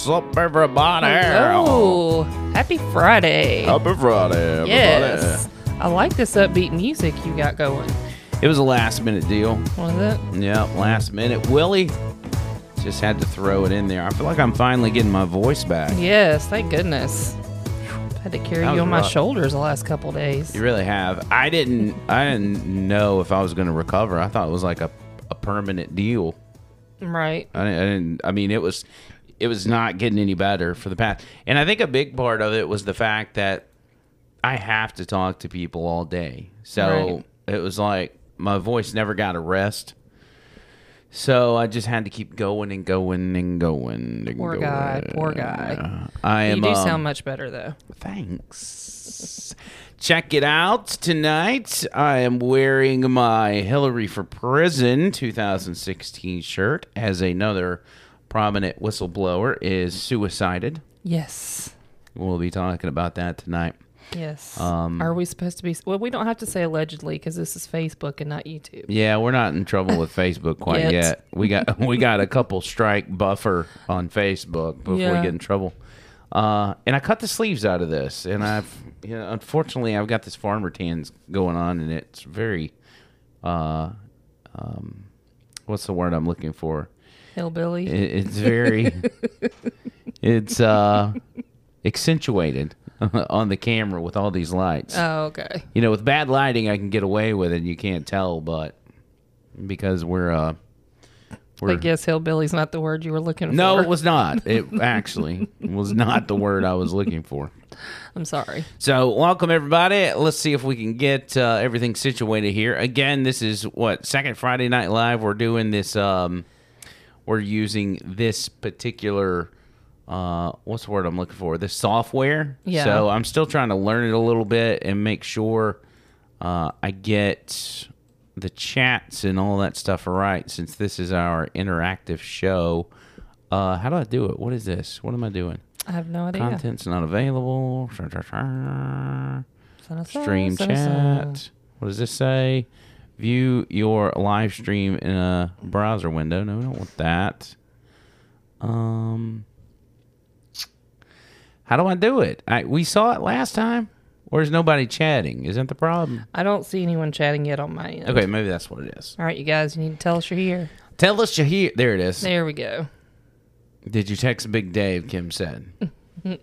What's up, everybody? Oh, happy Friday. Happy Friday, everybody. yes. I like this upbeat music you got going. It was a last minute deal. Was it? Yeah, last minute. Willie just had to throw it in there. I feel like I'm finally getting my voice back. Yes, thank goodness. i Had to carry you on my shoulders the last couple days. You really have. I didn't. I didn't know if I was going to recover. I thought it was like a, a permanent deal. Right. I didn't, I didn't. I mean, it was. It was not getting any better for the past. And I think a big part of it was the fact that I have to talk to people all day. So it was like my voice never got a rest. So I just had to keep going and going and going. And Poor going. guy, poor guy. I am. you do um, sound much better though. Thanks. Check it out tonight. I am wearing my Hillary for Prison 2016 shirt as another prominent whistleblower is suicided. Yes. We'll be talking about that tonight. Yes. Um, Are we supposed to be? Well, we don't have to say allegedly because this is Facebook and not YouTube. Yeah, we're not in trouble with Facebook quite Yet. yet. We got we got a couple strike buffer on Facebook before we get in trouble. Uh, and I cut the sleeves out of this, and I've you know, unfortunately I've got this farmer tans going on, and it's very, uh, um, what's the word I'm looking for? Hillbilly. It, it's very, it's uh, accentuated on the camera with all these lights. oh, okay. You know, with bad lighting, I can get away with it. and You can't tell, but because we're uh, I we're guess hillbilly's not the word you were looking for. no, it was not. It actually was not the word I was looking for. I'm sorry. So, welcome everybody. Let's see if we can get uh, everything situated here. Again, this is what second Friday Night Live. We're doing this. Um, we're using this particular. Uh, what's the word I'm looking for? This software. Yeah. So I'm still trying to learn it a little bit and make sure uh, I get the chats and all that stuff right. Since this is our interactive show. Uh, how do I do it? What is this? What am I doing? I have no idea. Content's not available. Stream chat. What does this say? View your live stream in a browser window. No, we don't want that. Um, how do I do it? I we saw it last time. Or is nobody chatting? Isn't the problem? I don't see anyone chatting yet on my end. Okay, maybe that's what it is. All right, you guys, you need to tell us you're here. Tell us you're here. There it is. There we go. Did you text Big Dave? Kim said.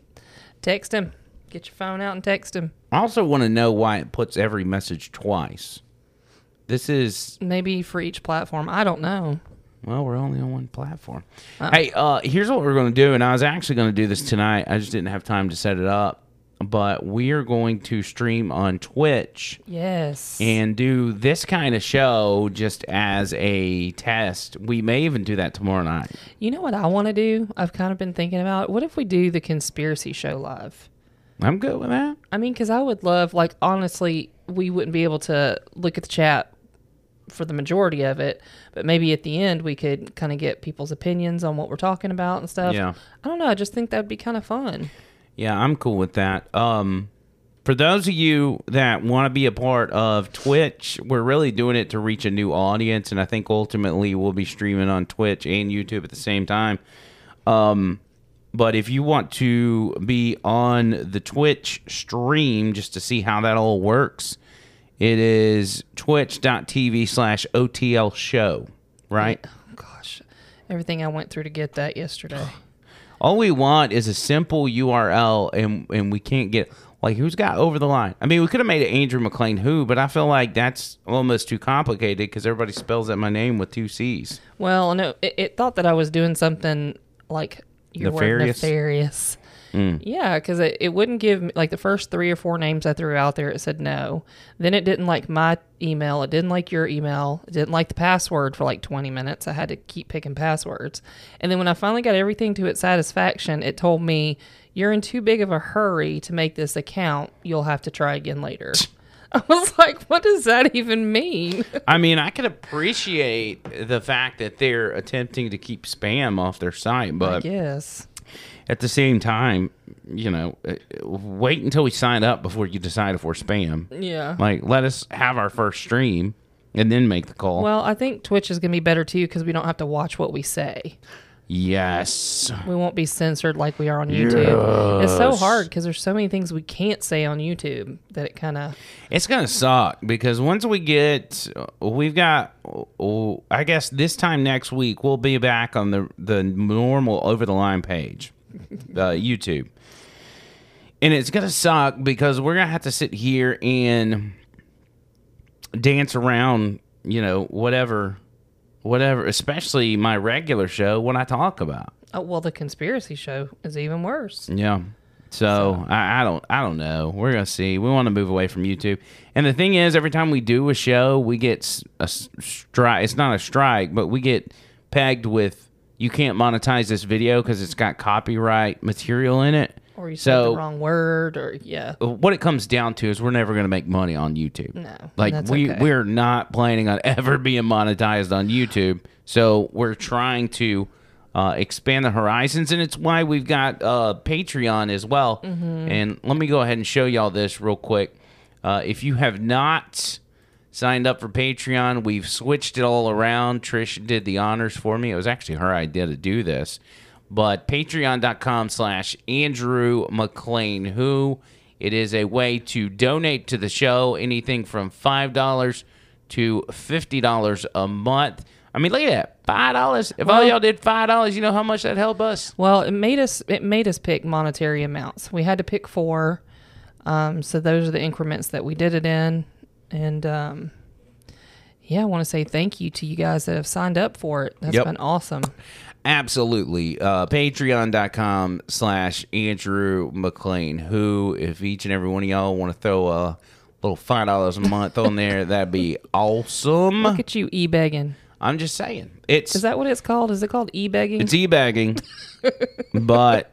Text him. Get your phone out and text him. I also want to know why it puts every message twice. This is Maybe for each platform. I don't know. Well, we're only on one platform. Oh. Hey, uh, here's what we're going to do, and I was actually going to do this tonight. I just didn't have time to set it up. But we are going to stream on Twitch Yes. and do this kind of show just as a test. We may even do that tomorrow night. you know what I want to do? I've kind of been thinking about what if we do the conspiracy show live? I'm good with that. I mean, because I would love, like, honestly, we wouldn't be able to look at the chat for the majority of it, but maybe at the end we could kind of get people's opinions on what we're talking about and stuff. Yeah. I don't know. I just think that'd be kind of fun. Yeah, I'm cool with that. Um, for those of you that want to be a part of Twitch, we're really doing it to reach a new audience, and I think ultimately we'll be streaming on Twitch and YouTube at the same time. Um, but if you want to be on the Twitch stream just to see how that all works, it is twitch.tv slash OTL show, right? Oh, gosh. Everything I went through to get that yesterday. All we want is a simple URL, and and we can't get like who's got over the line. I mean, we could have made it Andrew McLean who, but I feel like that's almost too complicated because everybody spells out my name with two C's. Well, no, it, it thought that I was doing something like your Nefarious? word nefarious. Mm. Yeah, because it, it wouldn't give me like the first three or four names I threw out there. It said no. Then it didn't like my email. It didn't like your email. It didn't like the password for like 20 minutes. I had to keep picking passwords. And then when I finally got everything to its satisfaction, it told me, You're in too big of a hurry to make this account. You'll have to try again later. I was like, What does that even mean? I mean, I could appreciate the fact that they're attempting to keep spam off their site, I but guess. at the same time, you know, uh, wait until we sign up before you decide if we're spam. Yeah. Like, let us have our first stream. and then make the call. Well, I think Twitch is going to be better too because we don't have to watch what we say. Yes. We won't be censored like we are on YouTube. It's so hard because there's so many things we can't say on YouTube that it kind of. It's gonna suck because once we get, we've got. oh, I guess this time next week we'll be back on the the normal over the line page, uh, YouTube, and it's gonna suck because we're gonna have to sit here and dance around, you know, whatever, whatever. Especially my regular show when I talk about. Oh well, the conspiracy show is even worse. Yeah. So, I, I don't I don't know. We're gonna see. We want to move away from YouTube. And the thing is, every time we do a show, we get a strike. It's not a strike, but we get pegged with you can't monetize this video because it's got copyright material in it. Or you said So- the wrong word, or yeah. What it comes down to is we're never going to make money on YouTube. No, Like we okay. we're not planning on ever being monetized on YouTube. So we're trying to uh, expand the horizons, and it's why we've got uh, Patreon as well. Mm-hmm. And let me go ahead and show y'all this real quick. Uh, if you have not signed up for Patreon, we've switched it all around. Trish did the honors for me. It was actually her idea to do this. But patreon.com slash Andrew McLean, who it is a way to donate to the show anything from $5 to $50 a month. I mean, look at that. Five dollars. If all y'all did five dollars, you know how much that helped us? Well, it made us it made us pick monetary amounts. We had to pick four. Um, so those are the increments that we did it in, and um, yeah, I want to say thank you to you guys that have signed up for it. That's Yep. been awesome. Absolutely. Uh, Patreon.com slash Andrew McLean, who, if each and every one of y'all want to throw a little $5 a month on there, that'd be awesome. Look at you e-begging. I'm just saying. It's Is that what it's called? Is it called e-begging? it's e-bagging, but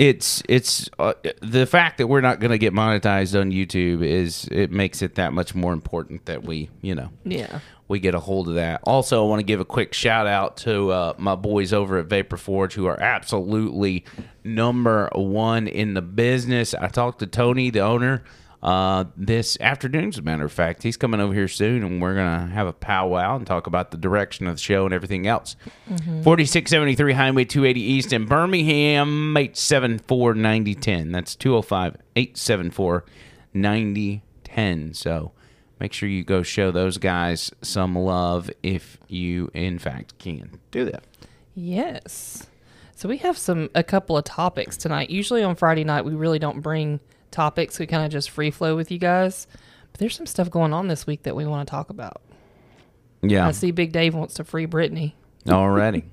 it's it's uh, the fact that we're not going to get monetized on YouTube is it makes it that much more important that we, you know, yeah. we get a hold of that. Also, I want to give a quick shout out to uh, my boys over at Vapor Forge who are absolutely number one in the business. I talked to Tony, the owner, uh, this afternoon, as a matter of fact. He's coming over here soon, and we're going to have a powwow and talk about the direction of the show and everything else. 4673 Highway 280 East in Birmingham, 874 9010. That's 205 874 9010. So make sure you go show those guys some love if you, in fact, can do that. Yes. So we have some a couple of topics tonight. Usually on Friday night we really don't bring topics. We kind of just free flow with you guys. But there's some stuff going on this week that we want to talk about. Yeah. I see Big Dave wants to free Britney. Already.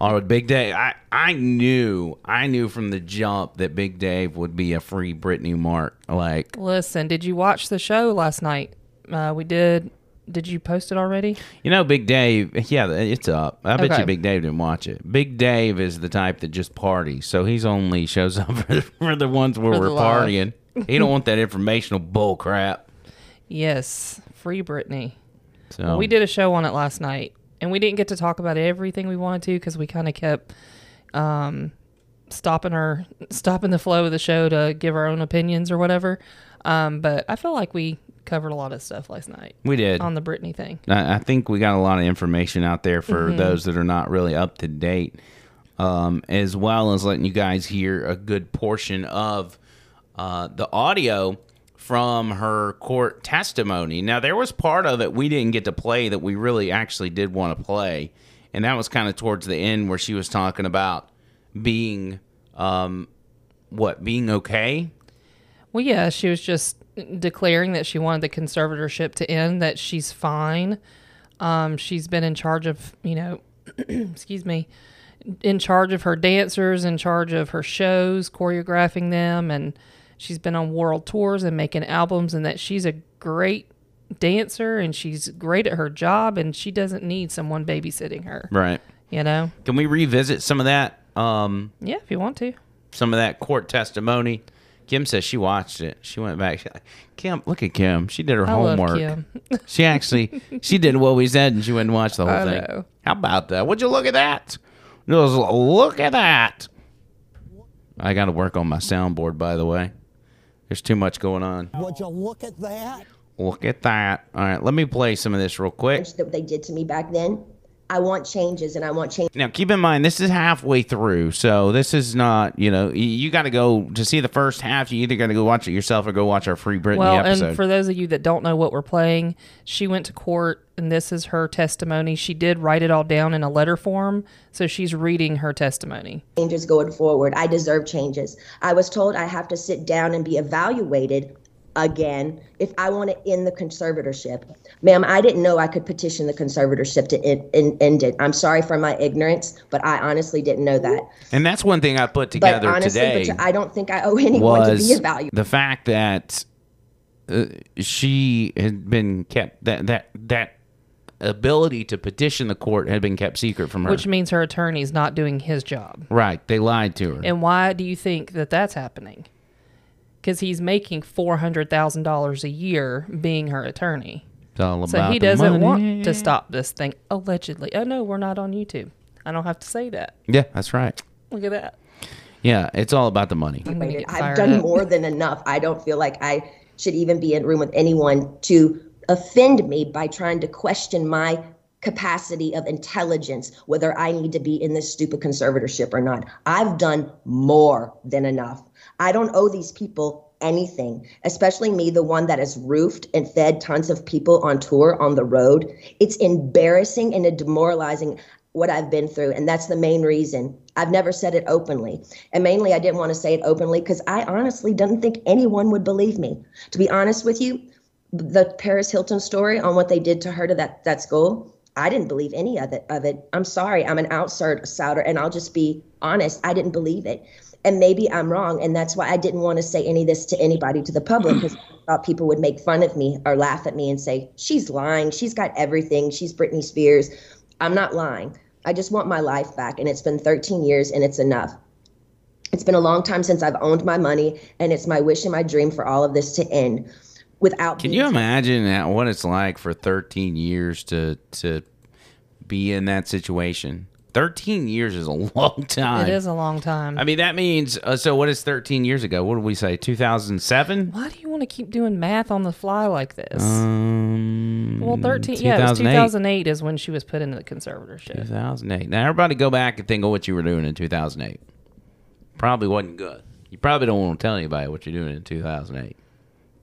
All right, Big Dave. I, I knew I knew from the jump that Big Dave would be a free Britney Mark. Like Listen, did you watch the show last night? Uh, we did. Did you post it already? you know, Big Dave. Yeah, it's up. I bet Okay. you Big Dave didn't watch it. Big Dave is the type that just parties, so he's only shows up for, for the ones where For we're partying. He don't want that informational bull crap. Yes, free Britney. So We did a show on it last night, and we didn't get to talk about everything we wanted to because we kind of kept um, stopping our stopping the flow of the show to give our own opinions or whatever. Um, but I feel like we covered a lot of stuff last night We did. on the Britney thing. I, I think we got a lot of information out there for Mm-hmm. those that are not really up to date, um, as well as letting you guys hear a good portion of uh, the audio from her court testimony. Now, there was part of it we didn't get to play that we really actually did want to play, and that was kind of towards the end where she was talking about being, um, what, being okay? Well, yeah, she was just declaring that she wanted the conservatorship to end, that she's fine. Um, she's been in charge of, you know, excuse me, in charge of her dancers, in charge of her shows, choreographing them, and she's been on world tours and making albums, and that she's a great dancer and she's great at her job, and she doesn't need someone babysitting her. Right. You know? Can we revisit some of that? Um, Yeah, if you want to. some of that court testimony. Kim says she watched it. She went back. She, Kim, look at Kim. She did her I love homework. Kim. She actually she did what we said, and she went and watched the whole I thing. know. How about that? Would you look at that? Just look at that. I got to work on my soundboard, by the way. There's too much going on. Would you look at that? Look at that. All right, let me play some of this real quick. that they did to me back then. I want changes and I want change. Now, keep in mind, this is halfway through, so this is not, you know, you, you got to go to see the first half. You either got to go watch it yourself or go watch our Free Britney Well, episode. and for those of you that don't know what we're playing, she went to court and this is her testimony. She did write it all down in a letter form, so she's reading her testimony. changes going forward. I deserve changes. I was told I have to sit down and be evaluated again if I want to end the conservatorship. Ma'am, I didn't know I could petition the conservatorship to end, end, end it. I'm sorry for my ignorance, but I honestly didn't know that. and that's one thing I put But together honestly, today. but I don't think I owe anyone to be was evaluated. the fact that uh, she had been kept that that that ability to petition the court had been kept secret from her. Which means her attorney's not doing his job. right, they lied to her. And why do you think that that's happening? Because he's making four hundred thousand dollars a year being her attorney, it's all about so he the doesn't money. want to stop this thing. Allegedly, oh no, we're not on YouTube. I don't have to say that. Yeah, that's right. Look at that. Yeah, it's all about the money. I'm gonna get I've done up. more than enough. I don't feel like I should even be in a room with anyone to offend me by trying to question my capacity of intelligence, whether I need to be in this stupid conservatorship or not. I've done more than enough. I don't owe these people anything, especially me, the one that has roofed and fed tons of people on tour on the road. It's embarrassing and demoralizing what I've been through. And that's the main reason. I've never said it openly. And mainly, I didn't want to say it openly because I honestly didn't think anyone would believe me. To be honest with you, the Paris Hilton story on what they did to her to that, that school, I didn't believe any of it, of it. I'm sorry. I'm an outsider and I'll just be honest. I didn't believe it. And maybe I'm wrong. And that's why I didn't want to say any of this to anybody, to the public, because I thought people would make fun of me or laugh at me and say, she's lying. She's got everything. She's Britney Spears. I'm not lying. I just want my life back. And it's been 13 years and it's enough. It's been a long time since I've owned my money. And it's my wish and my dream for all of this to end without Can you imagine that, what it's like for 13 years to to be in that situation? 13 years is a long time. It is a long time. I mean, that means uh, so. What is 13 years ago? What did we say? 2007. Why do you want to keep doing math on the fly like this? Um, well, 13, yeah, it was 2008. 2008 is when she was put into the conservatorship. 2008. Now, everybody go back and think of what you were doing in 2008. Probably wasn't good. You probably don't want to tell anybody what you're doing in 2008.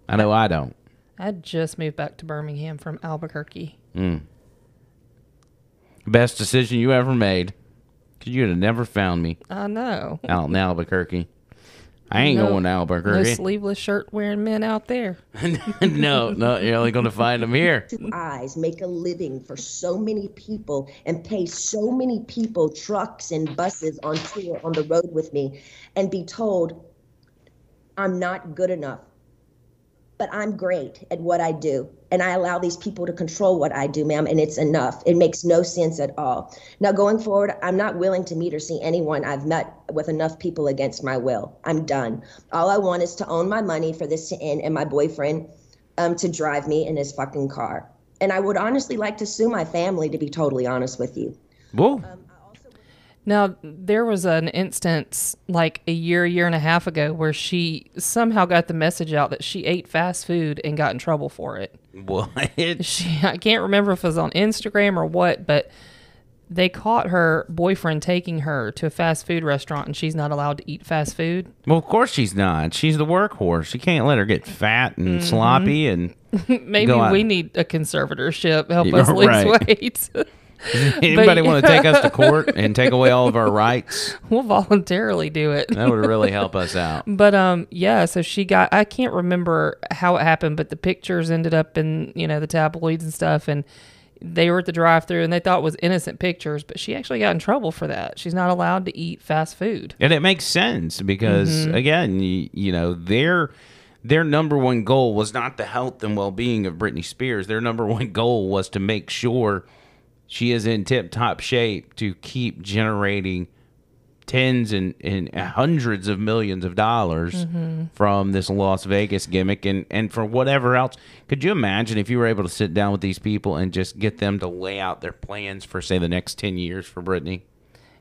I know I don't. I just moved back to Birmingham from Albuquerque. Best decision you ever made. Cause you'd have never found me I know. out in Albuquerque. I ain't No- going to No Albuquerque. sleeveless shirt wearing men out there. no, no, you're only going to find them here. two eyes make a living for so many people and pay so many people trucks and buses on tour on the road with me and be told I'm not good enough. But I'm great at what I do. And I allow these people to control what I do, ma'am, and it's enough. It makes no sense at all. Now, going forward, I'm not willing to meet or see anyone I've met with enough people against my will. I'm done. All I want is to own my money for this to end and my boyfriend um, to drive me in his fucking car. And I would honestly like to sue my family, to be totally honest with you. Whoa. Now, there was an instance like a year, year and a half ago where she somehow got the message out that she ate fast food and got in trouble for it. What? She, I can't remember if it was on Instagram or what, but they caught her boyfriend taking her to a fast food restaurant and she's not allowed to eat fast food. Well, of course she's not. She's the workhorse. You can't let her get fat and Mm-hmm. sloppy and Maybe we need a conservatorship help Yeah, us lose right. weight. anybody want to take us to court and take away all of our rights? we'll voluntarily do it. That would really help us out. But um yeah, so she got I can't remember how it happened, but the pictures ended up in, you know, the tabloids and stuff and they were at the drive through and they thought it was innocent pictures, but she actually got in trouble for that. She's not allowed to eat fast food. And it makes sense because Mm-hmm. again, you, you know, their their number one goal was not the health and well-being of Britney Spears. Their number one goal was to make sure she is in tip-top shape to keep generating tens and, and hundreds of millions of dollars Mm-hmm. from this Las Vegas gimmick and, and for whatever else. Could you imagine if you were able to sit down with these people and just get them to lay out their plans for say the next 10 years for Britney?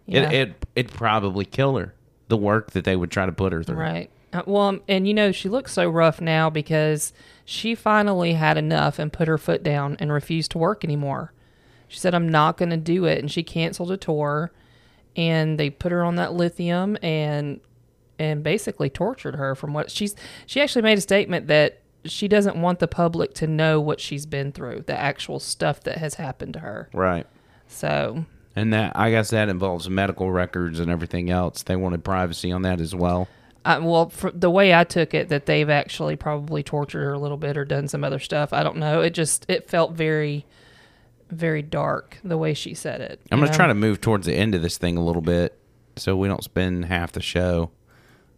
Yeah. It, it it'd probably kill her. The work that they would try to put her through. Right. Uh, well, um, and you know, she looks so rough now because she finally had enough and put her foot down and refused to work anymore. She said, I'm not going to do it. And she canceled a tour and they put her on that lithium and and basically tortured her from what she's she actually made a statement that she doesn't want the public to know what she's been through the actual stuff that has happened to her Right. so And that I guess that involves medical records and everything else. They wanted privacy on that as well. I, well the way i took it that they've actually probably tortured her a little bit or done some other stuff i don't know it just it felt very very dark the way she said it I'm gonna know? try to move towards the end of this thing a little bit, so we don't spend half the show.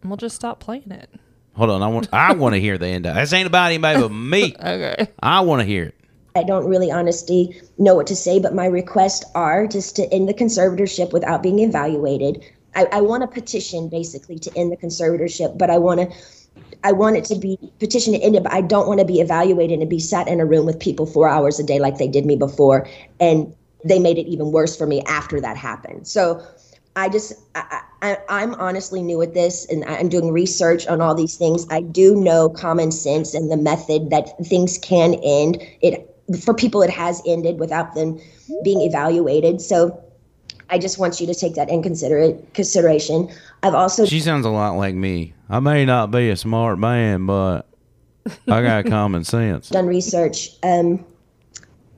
we'll just stop playing it Hold on, I want I want to hear the end. of This ain't about anybody but me. okay I want to hear it. I don't really honestly know what to say, but my requests are just to end the conservatorship without being evaluated. I, I want a petition basically to end the conservatorship, but I want to. I want it to be petition to end it, but I don't want to be evaluated and be sat in a room with people four hours a day like they did me before, and they made it even worse for me after that happened. So I just, I, I, I'm honestly new at this and I'm doing research on all these things. I do know common sense and the method that things can end. It for people, it has ended without them being evaluated. So I just want you to take that in consider- consideration. I've also She sounds a lot like me. I may not be a smart man, but I got common sense. done research. Um,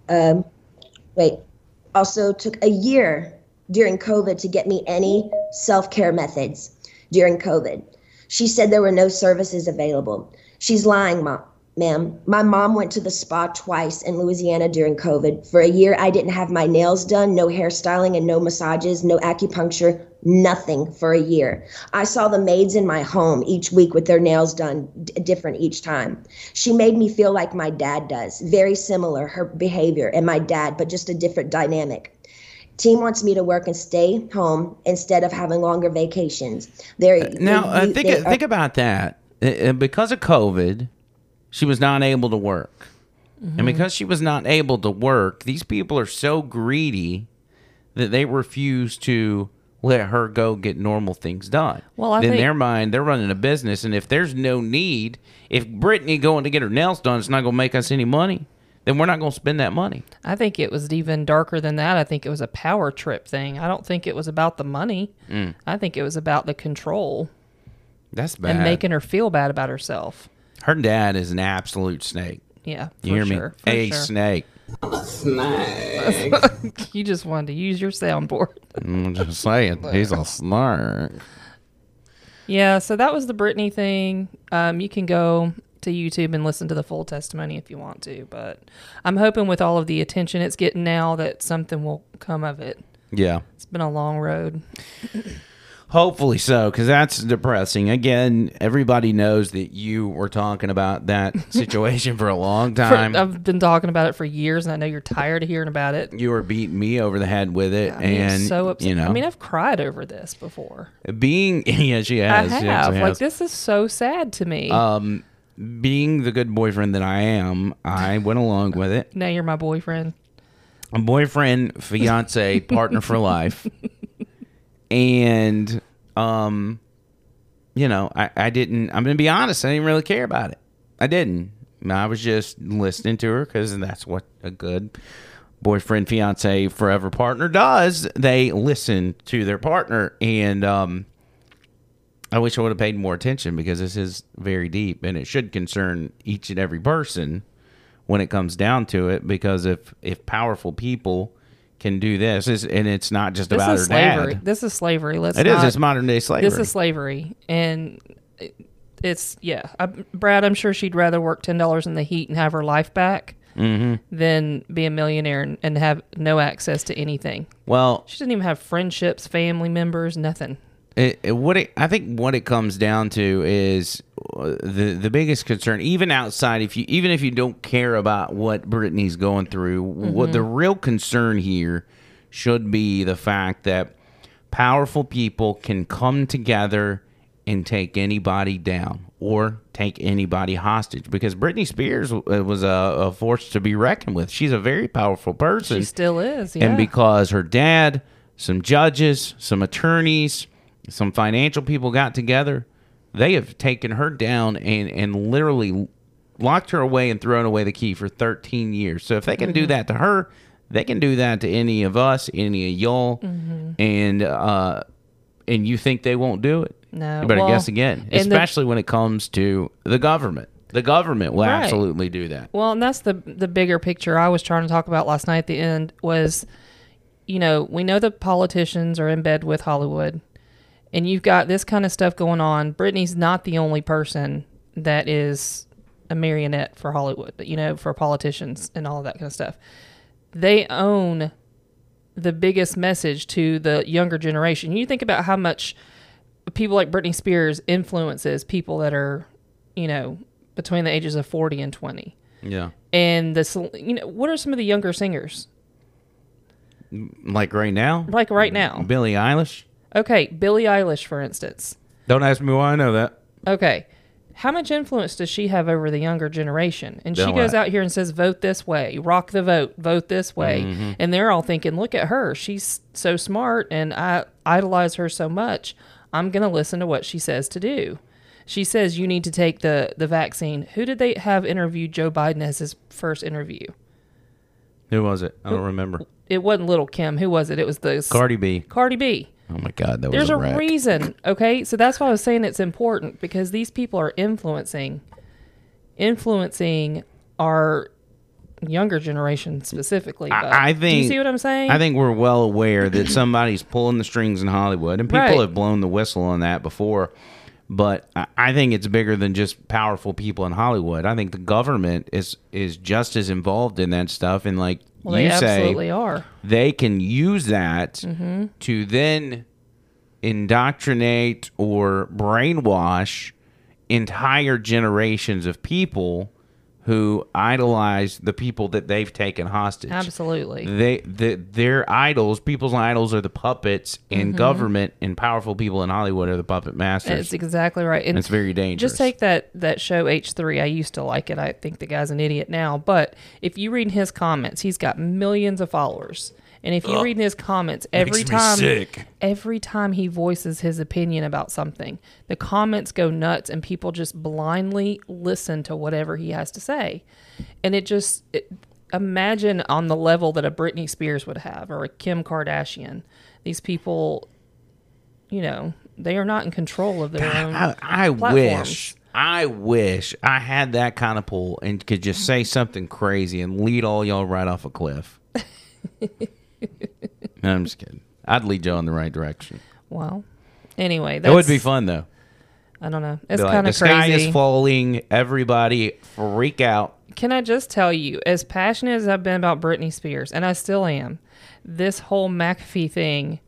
um, wait, also took a year during COVID to get me any self care methods during COVID. She said there were no services available. She's lying, mom. Ma'am, my mom went to the spa twice in Louisiana during COVID. For a year, I didn't have my nails done, no hairstyling, and no massages, no acupuncture, nothing for a year. I saw the maids in my home each week with their nails done d- different each time. She made me feel like my dad does, very similar, her behavior and my dad, but just a different dynamic. Team wants me to work and stay home instead of having longer vacations. There, Now, uh, think think about that. Uh, Because of COVID, she was not able to work, and because she was not able to work, these people are so greedy that they refuse to let her go get normal things done. Well, I in think- their mind, they're running a business, and if there's no need, if Britney going to get her nails done is not going to make us any money, then we're not going to spend that money. I think it was even darker than that. I think it was a power trip thing. I don't think it was about the money. Mm. I think it was about the control That's bad. and making her feel bad about herself. Her dad is an absolute snake. Yeah, for You hear sure. me? A sure. snake. You just wanted to use your soundboard. I'm just saying, he's a snark. Yeah, so that was the Britney thing. Um, you can go to YouTube and listen to the full testimony if you want to, but I'm hoping with all of the attention it's getting now that something will come of it. Yeah. It's been a long road. Hopefully so, because that's depressing. Again, everybody knows that you were talking about that situation for a long For- time. I've been talking about it for years, and I know you're tired of hearing about it. you were beating me over the head with it, I mean, and so upset. you know, I mean, I've cried over this before. being yeah, she has. I have. Like has. this is so sad to me. Um, being the good boyfriend that I am, I went along with it. now you're my boyfriend. a boyfriend, fiance, partner for life, and um, you know, I, I didn't. I'm gonna be honest. I didn't really care about it. I didn't. I was just listening to her because that's what a good boyfriend, fiance, forever partner does. They listen to their partner, and um, I wish I would have paid more attention because this is very deep, and it should concern each and every person when it comes down to it because if if powerful people can do this is and it's not just This about her slavery. dad This is slavery. Let's It is. not, it's modern day slavery This is slavery, and it's yeah. I, Brad, I'm sure she'd rather work ten dollars in the heat and have her life back Mm-hmm. than be a millionaire and, and have no access to anything. well She doesn't even have friendships, family members, nothing. It, it- what it, I think what it comes down to is uh, the the biggest concern, even outside if you even if you don't care about what Britney's going through, what the real concern here should be the fact that powerful people can come together and take anybody down or take anybody hostage because Britney Spears uh, was a, a force to be reckoned with. She's a very powerful person She still is. Yeah. and because her dad, some judges, some attorneys, some financial people got together, they have taken her down and and literally locked her away and thrown away the key for 13 years. So if they can do Mm-hmm. that to her, they can do that to any of us, any of y'all, Mm-hmm. and uh, and you think they won't do it? No, you better well, guess again. and the- Especially when it comes to the government. The government will Right. absolutely do that. Well, and that's the the bigger picture I was trying to talk about last night at the end was, you know, we know the politicians are in bed with Hollywood, and you've got this kind of stuff going on. Britney's not the only person that is a marionette for Hollywood, you know, for politicians and all of that kind of stuff. They own the biggest message to the younger generation. You think about how much people like Britney Spears influences people that are, you know, between the ages of 40 and 20. Yeah. And the you know, what are some of the younger singers? Like right now? Like right now. Billie Eilish? Okay, Billie Eilish for instance. Don't ask me why I know that. Okay. How much influence does she have over the younger generation? And she Don't goes lie. out here and says, vote this way, rock the vote, vote this way. Mm-hmm. And they're all thinking, look at her. She's so smart and I idolize her so much. I'm going to listen to what she says to do. She says, you need to take the, the vaccine. Who did they have interviewed Joe Biden as his first interview? Who was it? I don't remember. It wasn't Little Kim. Who was it? It was the Cardi B. Cardi B. Oh my God, that There's was a, a, reason, okay? So that's why I was saying it's important because these people are influencing influencing our younger generation specifically. I- But I do you see what I'm saying? I think we're well aware that somebody's pulling the strings in Hollywood, and people Right. have blown the whistle on that before. But I- think it's bigger than just powerful people in Hollywood. I think the government is is just as involved in that stuff, and like well, they you say, absolutely are. they can use that Mm-hmm. to then indoctrinate or brainwash entire generations of people who idolize the people that they've taken hostage. Absolutely. They the, their idols, people's idols are the puppets and Mm-hmm. government and powerful people in Hollywood are the puppet masters. That's exactly right. And it's very dangerous. Just take that that show H3. I used to like it. I think the guy's an idiot now, but if you read his comments, he's got millions of followers. And if you oh. read his comments every Makes me time sick. every time he voices his opinion about something, the comments go nuts and people just blindly listen to whatever he has to say. And it just it, imagine on the level that a Britney Spears would have or a Kim Kardashian. These people, you know, they are not in control of their own. I, I wish, I wish I had that kind of pull and could just say something crazy and lead all y'all right off a cliff. no, I'm just kidding. I'd lead y'all in the right direction. Well, anyway, It that's, would be fun though. I don't know. It's like, kind the of sky crazy. is falling. Everybody freak out. Can I just tell you, as passionate as I've been about Britney Spears, and I still am, this whole McAfee thing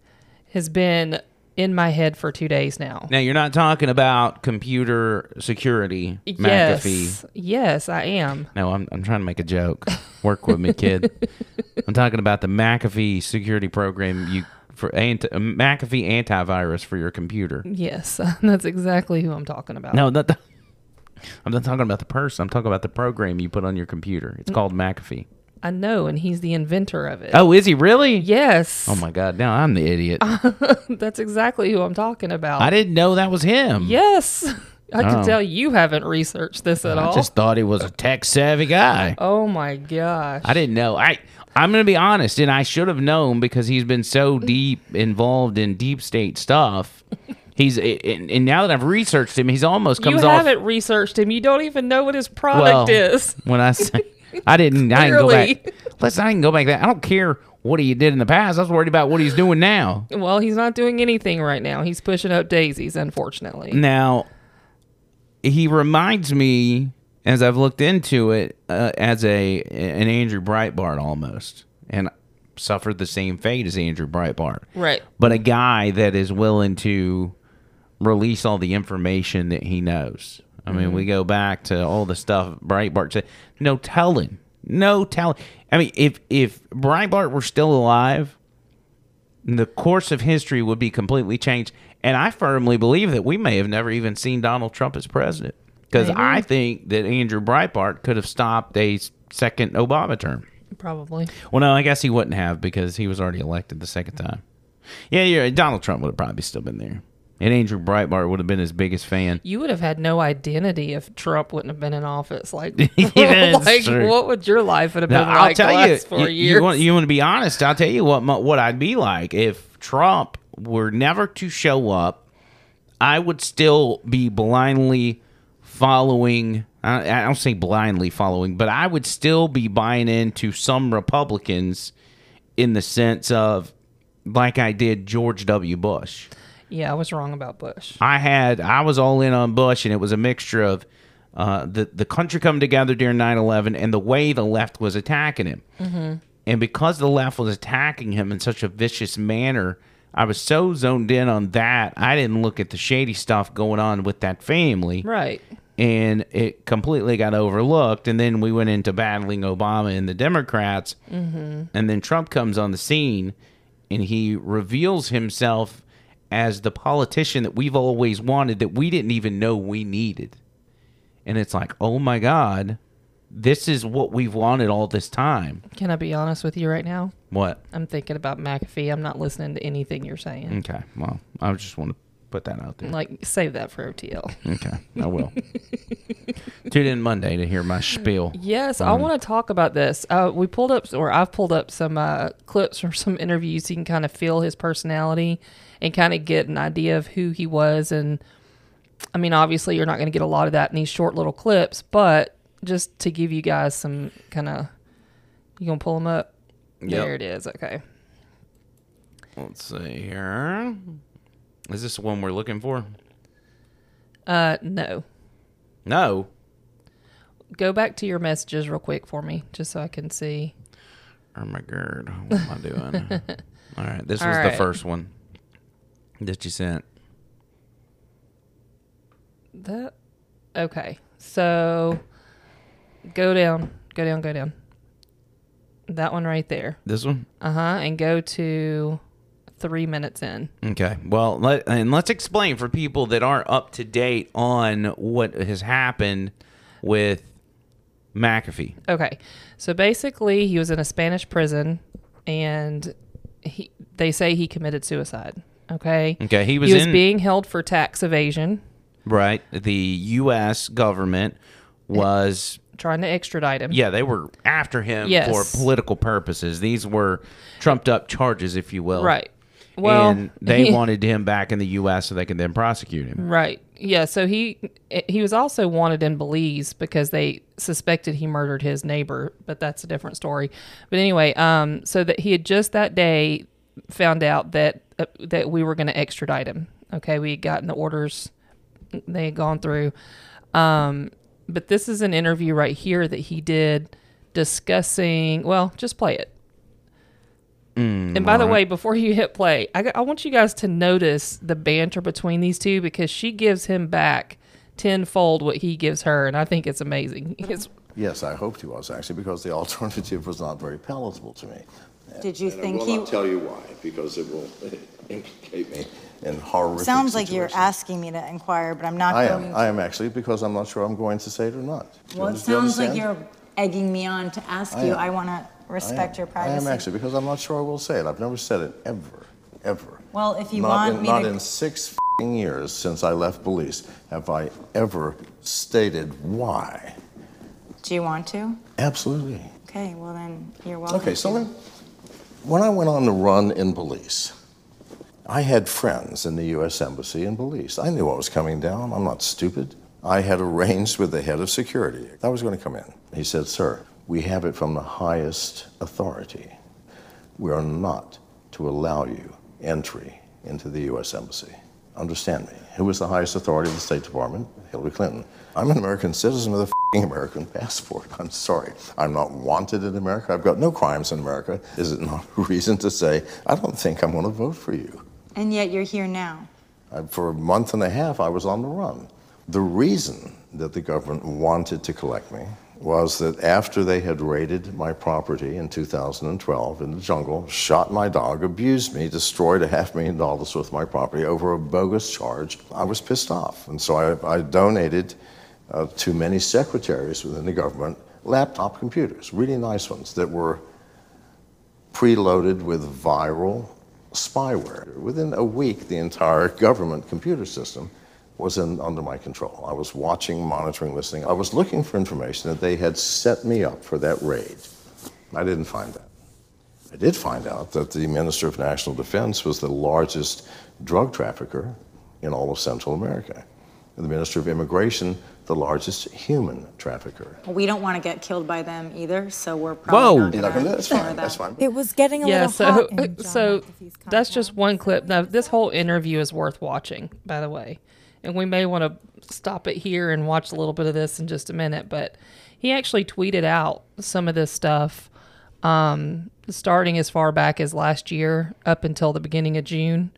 has been in my head for two days now. Now you're not talking about computer security, Yes, McAfee. yes, I am. No, I'm I'm trying to make a joke. Work with me, kid. I'm talking about the McAfee security program you for anti, uh, McAfee antivirus for your computer. Yes, that's exactly who I'm talking about. No, that. I'm not talking about the person. I'm talking about the program you put on your computer. It's mm. called McAfee. I know, and he's the inventor of it. Oh, is he really? Yes, Oh my God! Now I'm the idiot. that's exactly who I'm talking about. I didn't know that was him. yes, I can Oh. tell you haven't researched this at I all. just thought he was a tech savvy guy. oh my gosh. I didn't know. I I'm gonna be honest, and I should have known because he's been so deep involved in deep state stuff. He's and, and now that I've researched him, he's almost you comes off. haven't researched him. You don't even know what his product well, is. when I say I didn't, I didn't go back. Listen, I can go back. That I don't care what he did in the past. I was worried about what he's doing now. Well, he's not doing anything right now. He's pushing up daisies, unfortunately. Now, he reminds me, as I've looked into it, uh, as a an Andrew Breitbart almost, and suffered the same fate as Andrew Breitbart. Right. But a guy that is willing to release all the information that he knows. I mean, we mm-hmm. go back to all the stuff Breitbart said. No telling. No telling. I mean, if if Breitbart were still alive, the course of history would be completely changed. And I firmly believe that we may have never even seen Donald Trump as president. Because I think that Andrew Breitbart could have stopped a second Obama term. Probably. Well, no, I guess he wouldn't have because he was already elected the second time. Yeah, yeah, Donald Trump would have probably still been there. And Andrew Breitbart would have been his biggest fan. You would have had no identity if Trump wouldn't have been in office. Like, That's like true. what would your life have been Now, like I'll tell you, four you, years? you want, you want to be honest. I'll tell you what what I'd be like if Trump were never to show up. I would still be blindly following. I, I don't say blindly following, but I would still be buying into some Republicans in the sense of like I did George W. Bush. Yeah, I was wrong about Bush. I had I was all in on Bush, and it was a mixture of uh, the the country coming together during 9-11 and the way the left was attacking him. Mm-hmm. And because the left was attacking him in such a vicious manner, I was so zoned in on that, I didn't look at the shady stuff going on with that family. Right. And it completely got overlooked. And then we went into battling Obama and the Democrats. Mm-hmm. And then Trump comes on the scene and he reveals himself as the politician that we've always wanted that we didn't even know we needed. And it's like, oh my God, this is what we've wanted all this time. Can I be honest with you right now? What? I'm thinking about McAfee. I'm not listening to anything you're saying. Okay. Well, I just want to put that out there. Like, save that for OTL. Okay. I will. Tune in Monday to hear my spiel. Yes, I want to talk about this. Uh, we pulled up, or I've pulled up some uh, clips from some interviews. So you can kind of feel his personality and kind of get an idea of who he was. And I mean, obviously, you're not going to get a lot of that in these short little clips, but just to give you guys some kind of, you gonna pull them up? Yep. There it is. Okay. Let's see here. Is this the one we're looking for? Uh, no. No. Go back to your messages real quick for me, just so I can see. Oh my god. What am I doing? All right. This All was the first one that you sent. That okay. So go down, go down, go down. That one right there. This one? Uh huh. And go to three minutes in. Okay. Well, let, and let's explain for people that aren't up to date on what has happened with McAfee. Okay. So basically, he was in a Spanish prison, and he they say he committed suicide. Okay. Okay. He was, He was in being held for tax evasion, right. The U.S. government was trying to extradite him. yeah they were after him Yes. for political purposes. These were trumped up charges, if you will. Right. Well, and they he- wanted him back in the U.S. so they could then prosecute him. Right. Yeah. So he he was also wanted in Belize because they suspected he murdered his neighbor, but that's a different story. But anyway, um, so that he had just that day found out that uh, that we were going to extradite him. Okay, we had gotten the orders; they had gone through. Um, but this is an interview right here that he did discussing. Well, just play it. And by the way, before you hit play, I, I want you guys to notice the banter between these two because she gives him back tenfold what he gives her, and I think it's amazing. It's, Yes, I hoped he was actually, because the alternative was not very palatable to me. Did you And think I he, will not tell you why, because it will implicate me in horrific sounds like you're situations. asking me to inquire, but I'm not I going am, to. I am actually, because I'm not sure I'm going to say it or not. Do you Well, it under- do you sounds like understand? you're egging me on to ask I you. am. I want to I am. respect your privacy. I privacy. am actually, because I'm not sure I will say it. I've never said it, ever, ever. Well, if you Not want in- me Not to- in six f***ing years since I left Belize have I ever stated why. Do you want to? Absolutely. Okay, well then, you're welcome. Okay, so to. then, when I went on the run in Belize, I had friends in the U.S. Embassy in Belize. I knew what was coming down. I'm not stupid. I had arranged with the head of security. I was going to come in. He said, Sir, we have it from the highest authority. We are not to allow you entry into the U.S. Embassy. Understand me. Who was the highest authority of the State Department? Hillary Clinton. I'm an American citizen with a American passport. I'm sorry. I'm not wanted in America. I've got no crimes in America. Is it not a reason to say, I don't think I'm going to vote for you? And yet you're here now. I- For a month and a half, I was on the run. The reason that the government wanted to collect me was that after they had raided my property in 2012 in the jungle, shot my dog, abused me, destroyed a half million dollars worth of my property over a bogus charge, I was pissed off. And so I, I donated uh, to many secretaries within the government laptop computers, really nice ones that were preloaded with viral spyware. Within a week, the entire government computer system was in, under my control. I was watching, monitoring, listening. I was looking for information that they had set me up for that raid. I didn't find that. I did find out that the Minister of National Defense was the largest drug trafficker in all of Central America. And the Minister of Immigration, the largest human trafficker. We don't want to get killed by them either, so we're probably You're not not gonna- going That's to fine. That's fine. It was getting a yeah, little so hot. in so that's just one clip. Now this whole interview is worth watching, by the way, and we may want to stop it here and watch a little bit of this in just a minute. But he actually tweeted out some of this stuff, um, starting as far back as last year up until the beginning of June.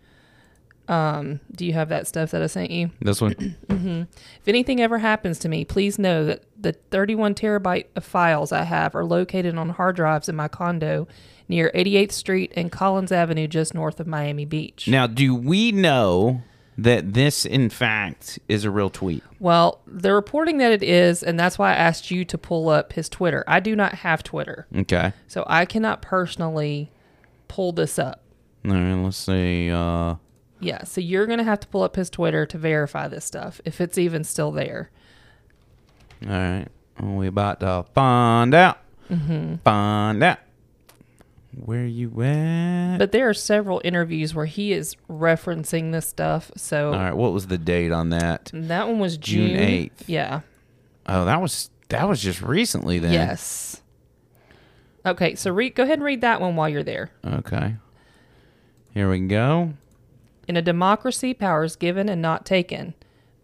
Um, do you have that stuff that I sent you? This one. If anything ever happens to me, please know that the 31 terabyte of files I have are located on hard drives in my condo near 88th Street and Collins Avenue, just north of Miami Beach. Now, do we know that this, in fact, is a real tweet? Well, they're reporting that it is, and that's why I asked you to pull up his Twitter. I do not have Twitter, Okay. so I cannot personally pull this up. All right. Let's see. Uh, Yeah, so you're going to have to pull up his Twitter to verify this stuff, if it's even still there. all right. We about to find out. Mm-hmm. Find out. Where you at? But there are several interviews where he is referencing this stuff. So all right. What was the date on that? That one was June June 8th. Yeah. Oh, that was that was just recently then. Yes. Okay, so read, go ahead and read that one while you're there. Okay. Here we go. In a democracy, power is given and not taken,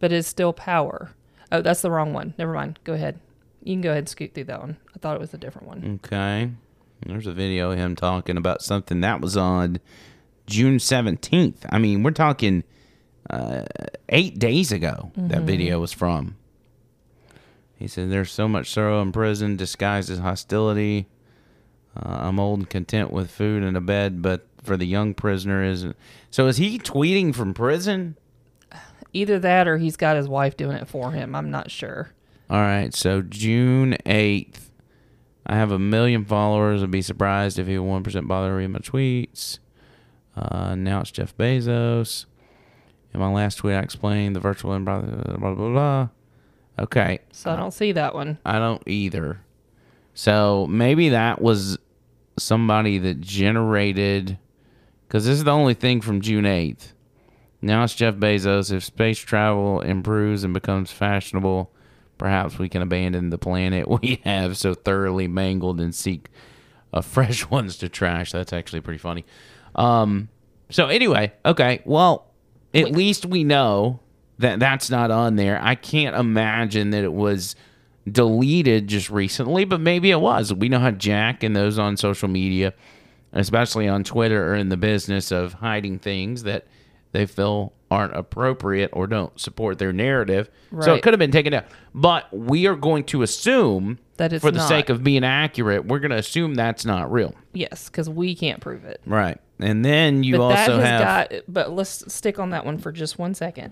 but is still power. Oh, that's the wrong one. Never mind. Go ahead. You can go ahead and scoot through that one. I thought it was a different one. Okay. There's a video of him talking about something that was on June 17th. I mean, we're talking uh, eight days ago that video was from. He said, There's so much sorrow in prison disguised as hostility. Uh, I'm old and content with food and a bed, but for the young prisoner isn't. So is he tweeting from prison? Either that or he's got his wife doing it for him. I'm not sure. All right, so June 8th. I have a million followers. I'd be surprised if he 1% bother to read my tweets. Uh, now it's Jeff Bezos. In my last tweet, I explained the virtual and blah, blah, blah, blah, blah. Okay, So I don't see that one. I don't either. So maybe that was somebody that generated, because this is the only thing from June 8th. Now it's Jeff Bezos. If space travel improves and becomes fashionable, perhaps we can abandon the planet we have so thoroughly mangled and seek uh, fresh ones to trash. That's actually pretty funny. Um, so anyway, okay. Well, at least we know that that's not on there. I can't imagine that it was deleted just recently, but maybe it was. We know how Jack and those on social media, especially on Twitter, are in the business of hiding things that they feel aren't appropriate or don't support their narrative. So it could have been taken down. But we are going to assume That it's for the not. sake of being accurate, we're going to assume that's not real. Yes, because we can't prove it. Right. And then you but also have got but let's stick on that one for just one second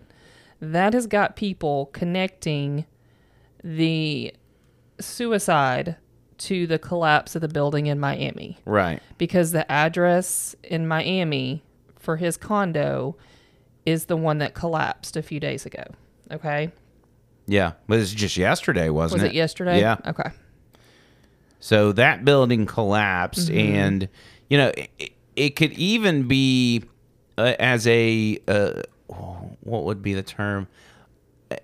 that has got people connecting the suicide to the collapse of the building in miami right. because the address in miami for his condo is the one that collapsed a few days ago okay Yeah, but it's just yesterday, wasn't was it yesterday Yeah. okay So that building collapsed, Mm-hmm. and you know it, it could even be uh, as a uh, what would be the term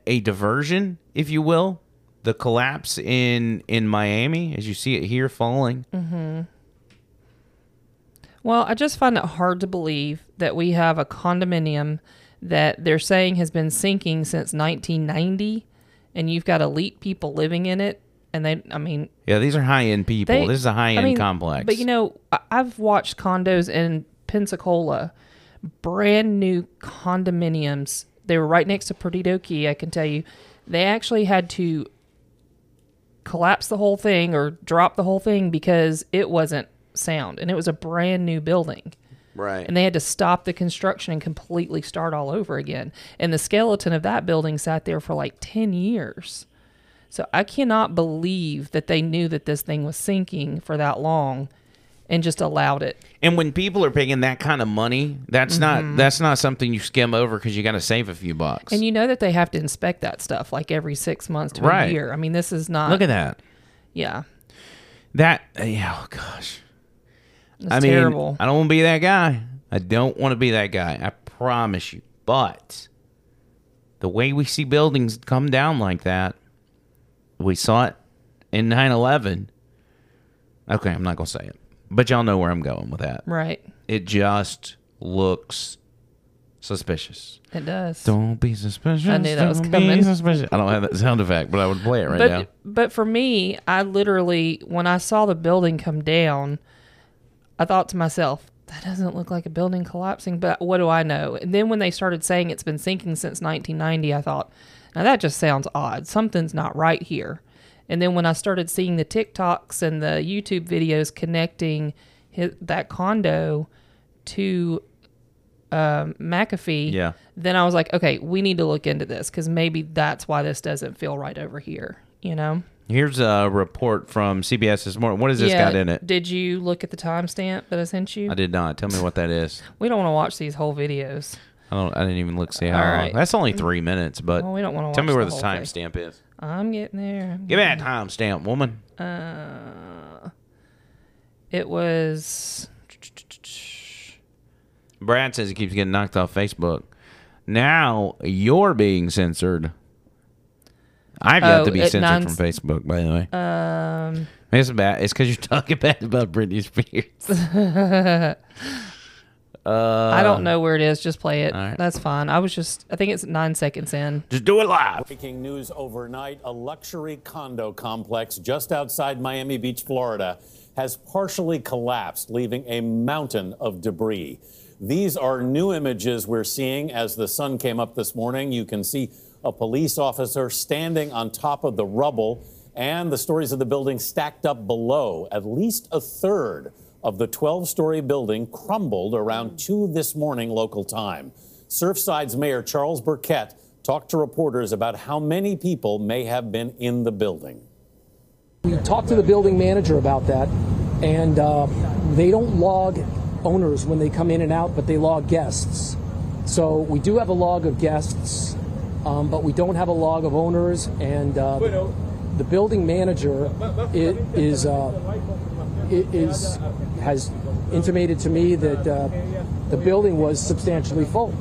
a diversion, if you will. The collapse in in Miami, as you see it here falling. Mm. Well, I just find it hard to believe that we have a condominium that they're saying has been sinking since 1990, and you've got elite people living in it. And they, I mean, Yeah, these are high end people. they, this is a high end I mean, complex. But you know, I've watched condos in Pensacola, brand new condominiums. They were right next to Perdido Key. I can tell you, they actually had to collapse the whole thing or drop the whole thing because it wasn't sound, and it was a brand new building right. and they had to stop the construction and completely start all over again. And the skeleton of that building sat there for like 10 years. So I cannot believe that they knew that this thing was sinking for that long and just allowed it. And when people are paying that kind of money, that's not that's not something you skim over because you got to save a few bucks. Mm-hmm. And you know that they have to inspect that stuff like every six months to Right. a year. I mean, this is not. Look at that. Yeah, That yeah, oh gosh. it's I mean, terrible. I don't want to be that guy. I don't want to be that guy. I promise you. But the way we see buildings come down like that, we saw it in 9/11. Okay, I'm not gonna say it, but y'all know where I'm going with that. right. It just looks suspicious. It does. Don't be suspicious. I knew that was don't coming. Be suspicious. I don't have that sound effect, but I would play it right but now. but for me, I literally when I saw the building come down, I thought to myself, that doesn't look like a building collapsing, but what do I know? And then when they started saying it's been sinking since 1990, I thought, now that just sounds odd. Something's not right here. And then when I started seeing the TikToks and the YouTube videos connecting his, that condo to um, McAfee, Yeah. then I was like, okay, we need to look into this because maybe that's why this doesn't feel right over here. You know? Here's a report from CBS this morning. What has this got in it? Did you look at the timestamp that I sent you? I did not. Tell me what that is. We don't want to watch these whole videos. I don't. I didn't even look see how. All long. right. That's only three minutes, but Well, we don't want to tell me where the the timestamp is. I'm getting there. Give me that timestamp, woman. Uh, It was. Brad says he keeps getting knocked off Facebook. Now you're being censored. I've got Oh, to be censored nine- from Facebook, by the way. Um, it's bad. It's because you're talking bad about Britney Spears. I don't know where it is. Just play it. Uh, all right. That's fine. I was just. I think it's nine seconds in. Just do it live. Breaking news overnight a luxury condo complex just outside Miami Beach, Florida, has partially collapsed, leaving a mountain of debris. These are new images we're seeing as the sun came up this morning. You can see a police officer standing on top of the rubble and the stories of the building stacked up below. At least a third of the 12 story building crumbled around 2 this morning local time. Surfside's Mayor Charles Burkett talked to reporters about how many people may have been in the building. We talked to the building manager about that, and uh, they don't log owners when they come in and out, but they log guests. So we do have a log of guests, um, but we don't have a log of owners. And uh, the building manager i- is uh, i- is has intimated to me that uh, the building was substantially full.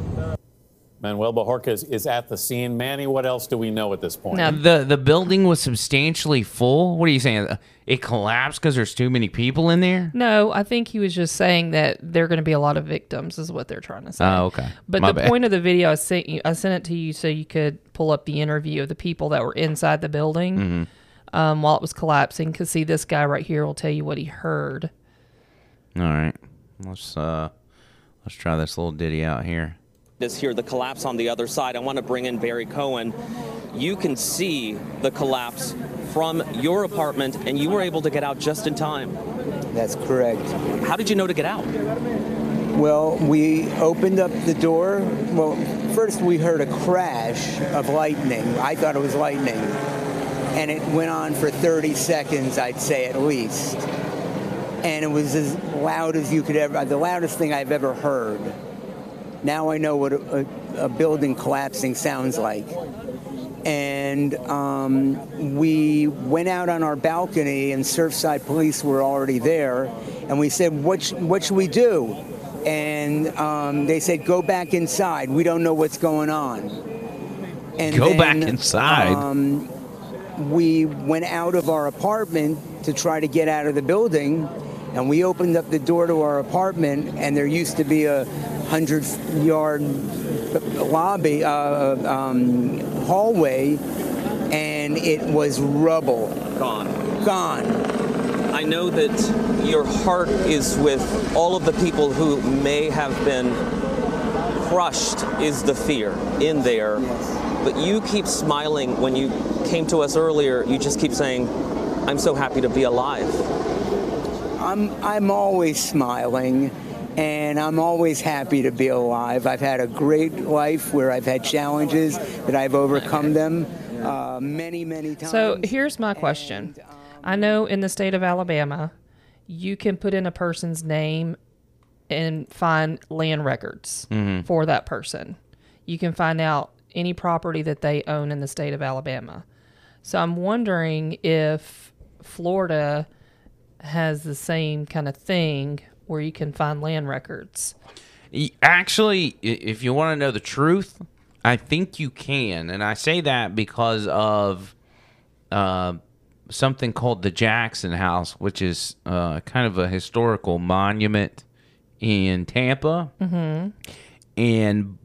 Manuel Bojorquez is, is at the scene. Manny, what else do we know at this point? Now, The the building was substantially full. What are you saying? It collapsed because there's too many people in there. no, I think he was just saying that there are going to be a lot of victims, is what they're trying to say. Oh, okay. But My the bad. point of the video I sent you, I sent it to you so you could pull up the interview of the people that were inside the building Mm-hmm. Um, while it was collapsing. Because see, this guy right here will tell you what he heard. All right, let's uh, let's try this little ditty out here. is here, the collapse on the other side. I want to bring in Barry Cohen. You can see the collapse from your apartment, and you were able to get out just in time. That's correct. How did you know to get out? Well, we opened up the door. Well, first we heard a crash of lightning. I thought it was lightning. And it went on for 30 seconds, I'd say at least. And it was as loud as you could ever, the loudest thing I've ever heard. Now I know what a, a, a building collapsing sounds like. And um, we went out on our balcony, and Surfside police were already there. And we said, "What, sh- what should we do?" And um, they said, "Go back inside. We don't know what's going on." And Go back inside. Um, we went out of our apartment to try to get out of the building, and we opened up the door to our apartment, and there used to be a hundred-yard lobby, uh, um, hallway, and it was rubble, Gone. gone. I know that your heart is with all of the people who may have been crushed, is the fear in there. But you keep smiling when you came to us earlier. You just keep saying, I'm so happy to be alive. I'm I'm always smiling and I'm always happy to be alive. I've had a great life where I've had challenges that I've overcome them uh, many many times. So here's my question. And, um, I know in the state of Alabama, you can put in a person's name and find land records for that person. You can find out any property that they own in the state of Alabama. So I'm wondering if Florida has the same kind of thing where you can find land records. Actually, if you want to know the truth, I think you can, and I say that because of uh, something called the Jackson House, which is uh, kind of a historical monument in Tampa, mm-hmm. and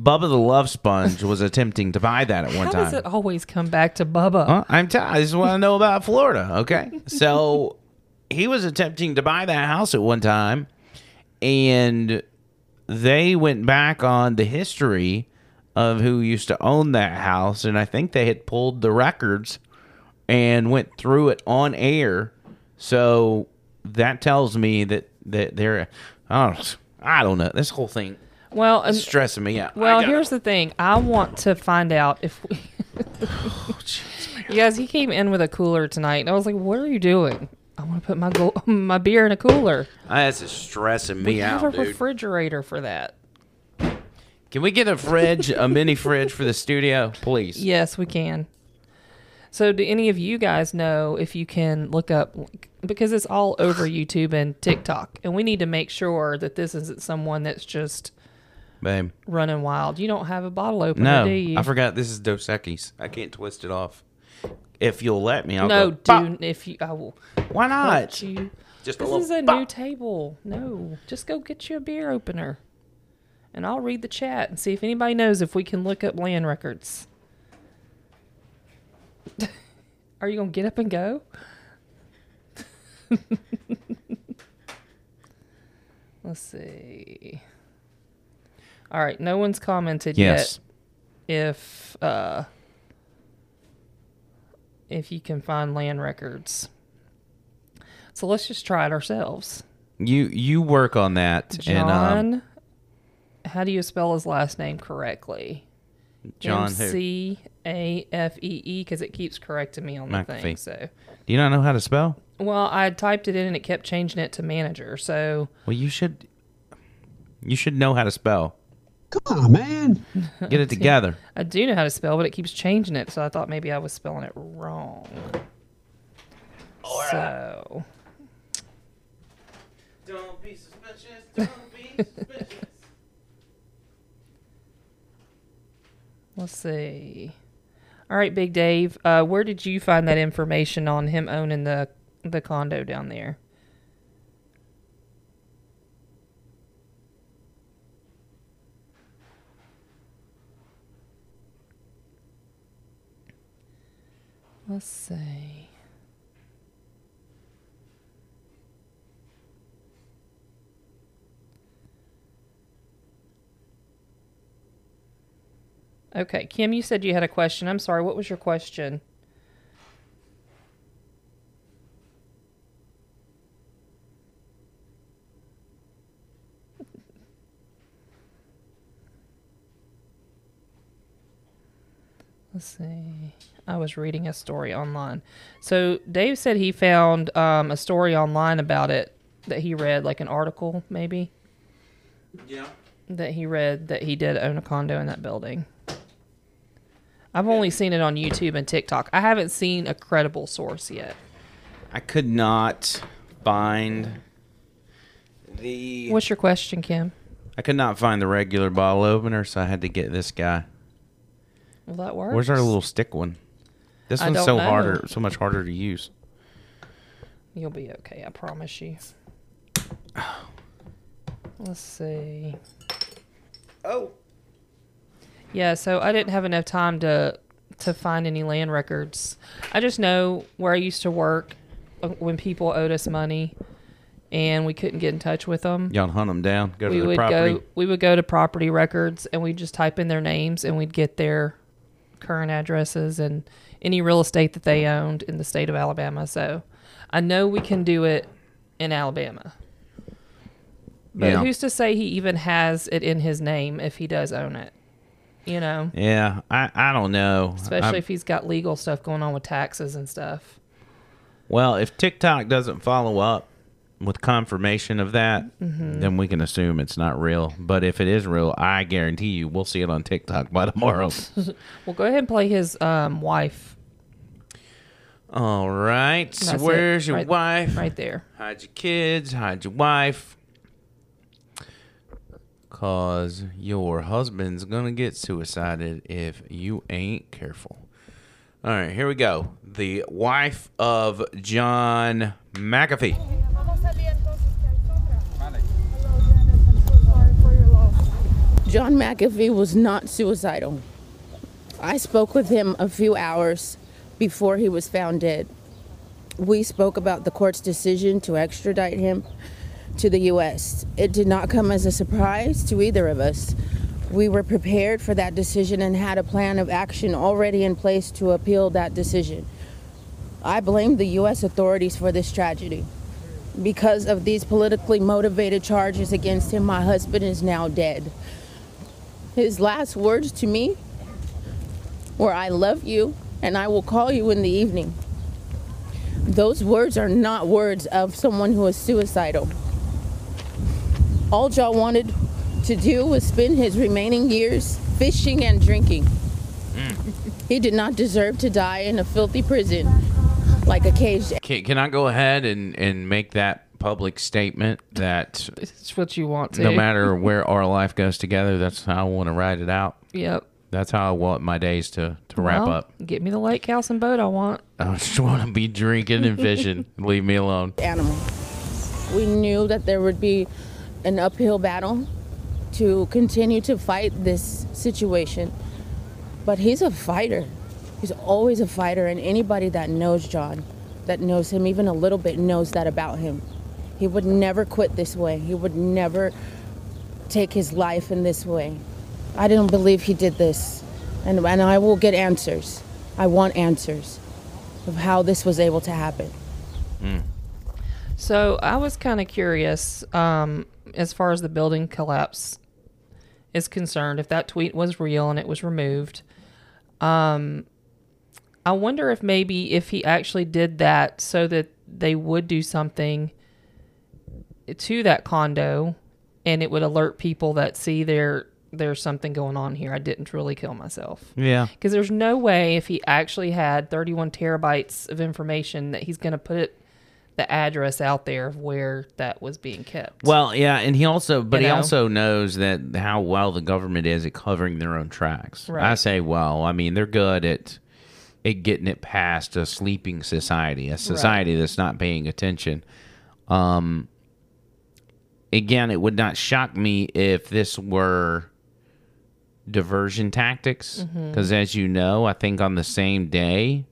Bubba the Love Sponge was attempting to buy that at one How time. does it always come back to Bubba? Huh? I'm t- I just want to know about Florida. Okay, so he was attempting to buy that house at one time, and they went back on the history of who used to own that house, and I think they had pulled the records and went through it on air. So that tells me that that they're I don't I don't know this whole thing Well, um, is and, stressing me out. Well, gotta- here's the thing. I want to find out if we. Oh, you guys, he came in with a cooler tonight, and I was like, "What are you doing?" I want to put my go- my beer in a cooler. that's just stressing me out. We have a dude. refrigerator for that. Can we get a fridge, a mini fridge for the studio, please? Yes, we can. So, do any of you guys know if you can look up because it's all over YouTube and TikTok, and we need to make sure that this isn't someone that's just Babe. running wild. You don't have a bottle opener, No, do you? I forgot this is Dos Equis. I can't twist it off. If you'll let me, I'll no, go. do "Pop." if you. I will. Why not? punch you. Just a This little. is a pop. new table. No, just go get you a beer opener, and I'll read the chat and see if anybody knows if we can look up land records. Are you gonna get up and go? Let's see. All right, no one's commented Yes. yet if uh if you can find land records. So let's just try it ourselves. You you work on that, and John, um, how do you spell his last name correctly? John? C A F E E because it keeps correcting me on the thing. So, Do you not know how to spell? well, I typed it in and it kept changing it to manager. So, Well, you should. You should know how to spell. Come on, man. Get it together. I do know how to spell, but it keeps changing it. So I thought maybe I was spelling it wrong. So, Don't be suspicious. Don't be suspicious. let's see. All right, Big Dave, uh, where did you find that information on him owning the the condo down there? Let's see. Okay, Kim, you said you had a question. I'm sorry. What was your question? Let's see. I was reading a story online. So Dave said he found um, a story online about it that he read, like an article maybe Yeah. that he read that he did own a condo in that building. I've only seen it on YouTube and TikTok. I haven't seen a credible source yet. I could not find the. What's your question, Kim? I could not find the regular bottle opener, so I had to get this guy. Well, that works. Where's our little stick one? This I one's don't so know. harder, so much harder to use. You'll be okay. I promise you. Let's see. Oh. Yeah, so I didn't have enough time to to find any land records. I just know where I used to work uh, when people owed us money and we couldn't get in touch with them. Y'all hunt them down. Go to we the would property. go we would go to property records and we'd just type in their names and we'd get their current addresses and any real estate that they owned in the state of Alabama. So I know we can do it in Alabama. But Yeah. who's to say he even has it in his name if he does own it? You know, Yeah, I, I don't know. especially I- if he's got legal stuff going on with taxes and stuff. well, if TikTok doesn't follow up with confirmation of that, Mhm. then we can assume it's not real. But if it is real, I guarantee you we'll see it on TikTok by tomorrow. well, go ahead and play his um, wife. All right. So That's it. where's your Right- wife? right there. Hide your kids. Hide your wife. Cause your husband's gonna get suicided if you ain't careful. All right, here we go. The wife of John McAfee. John McAfee was not suicidal. I spoke with him a few hours before he was found dead. We spoke about the court's decision to extradite him to the U.S. It did not come as a surprise to either of us. We were prepared for that decision and had a plan of action already in place to appeal that decision. I blame the U.S. authorities for this tragedy. Because of these politically motivated charges against him, my husband is now dead. His last words to me were, I love you and I will call you in the evening. Those words are not words of someone who is suicidal. All John wanted to do was spend his remaining years fishing and drinking. Mm. He did not deserve to die in a filthy prison like a caged Can, can I go ahead and, and make that public statement that it's what you want to. no matter where our life goes together, that's how I want to ride it out. Yep. That's how I want my days to, to wrap Well, up. Get me the lake house and boat I want. I just want to be drinking and fishing. Leave me alone. animal. We knew that there would be an uphill battle to continue to fight this situation. But he's a fighter. He's always a fighter, and anybody that knows John, that knows him even a little bit, knows that about him. He would never quit this way. He would never take his life in this way. I don't believe he did this. And, and I will get answers. I want answers of how this was able to happen. So I was kind of curious um, as far as the building collapse is concerned, if that tweet was real and it was removed. Um, I wonder if maybe if he actually did that so that they would do something to that condo and it would alert people that see there there's something going on here. I didn't really kill myself. Yeah. Because there's no way if he actually had 31 terabytes of information that he's going to put the address out there of where that was being kept. Well, yeah, and he also, but You he also knows that how well the government is at covering their own tracks. Right. I say, well, I mean, they're good at at getting it past a sleeping society, a society that's not paying attention. Um, again, it would not shock me if this were diversion tactics, because as you know, I think on the same day.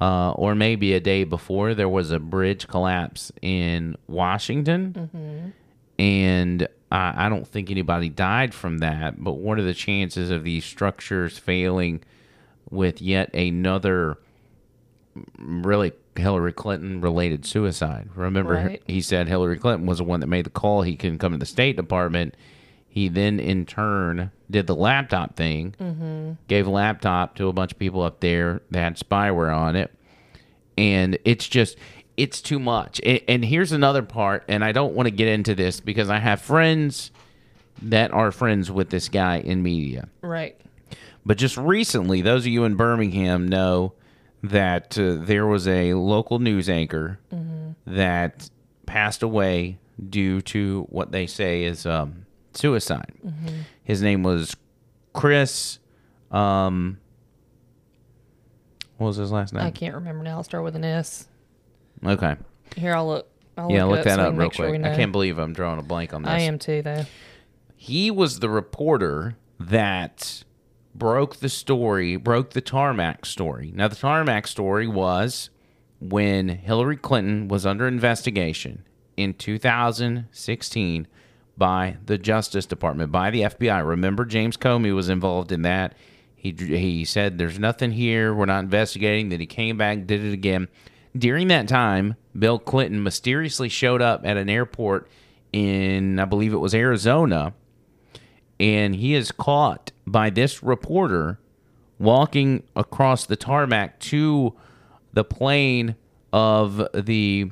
Uh, or maybe a day before, there was a bridge collapse in Washington Mhm. and I I don't think anybody died from that. But what are the chances of these structures failing with yet another mm, really Hillary Clinton related suicide? Remember, Right. he said Hillary Clinton was the one that made the call. He couldn't come to the State Department. He then, in turn, did the laptop thing, Mhm. gave a laptop to a bunch of people up there that had spyware on it and it's just it's too much and, and here's another part and i don't want to get into this because i have friends that are friends with this guy in media Right. but just recently those of you in birmingham know that uh, there was a local news anchor Mhm. that passed away due to what they say is um, suicide Mhm. his name was chris um, what was his last name I can't remember now. I'll start with an S. Okay. Here, I'll look. I'll yeah, look, look that so up real sure quick. I can't believe I'm drawing a blank on this. I am too, though. He was the reporter that broke the story, broke the tarmac story. Now, the tarmac story was when Hillary Clinton was under investigation in 2016 by the Justice Department, by the FBI. Remember, James Comey was involved in that. He, he said, There's nothing here. We're not investigating. Then he came back, did it again. During that time, Bill Clinton mysteriously showed up at an airport in, I believe it was Arizona, and he is caught by this reporter walking across the tarmac to the plane of the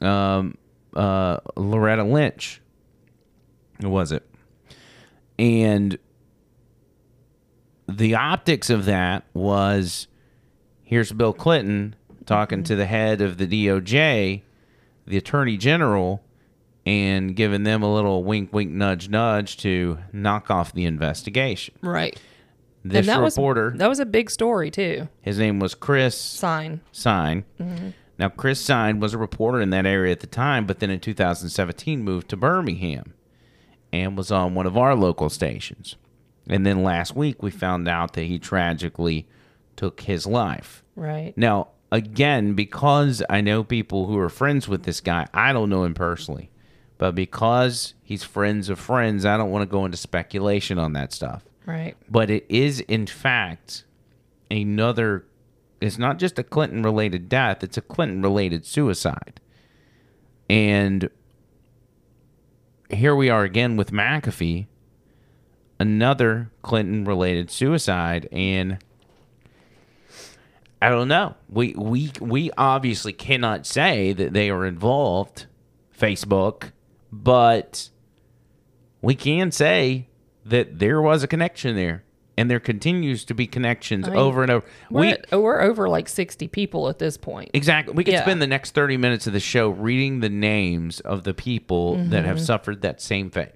um, uh, Loretta Lynch. Who was it? And the optics of that was here's Bill Clinton talking to the head of the DOJ, the Attorney General, and giving them a little wink, wink, nudge, nudge to knock off the investigation. Right. This and that reporter, was that was a big story too. his name was Chris Sign. Sign. Mhm. Now, Chris Sign was a reporter in that area at the time, but then in 2017 moved to Birmingham and was on one of our local stations. And then last week we found out that he tragically took his life. Right. Now, again, because I know people who are friends with this guy, I don't know him personally. But because he's friends of friends, I don't want to go into speculation on that stuff. Right. But it is, in fact, another. It's not just a Clinton related death, it's a Clinton related suicide. And here we are again with McAfee, another Clinton related suicide. And I don't know. We, we, we obviously cannot say that they are involved, Facebook, but we can say that there was a connection there and there continues to be connections I mean, over and over We're, we we're over like 60 people at this point. exactly we could Yeah. spend the next 30 minutes of the show reading the names of the people that have Mhm. suffered that same fate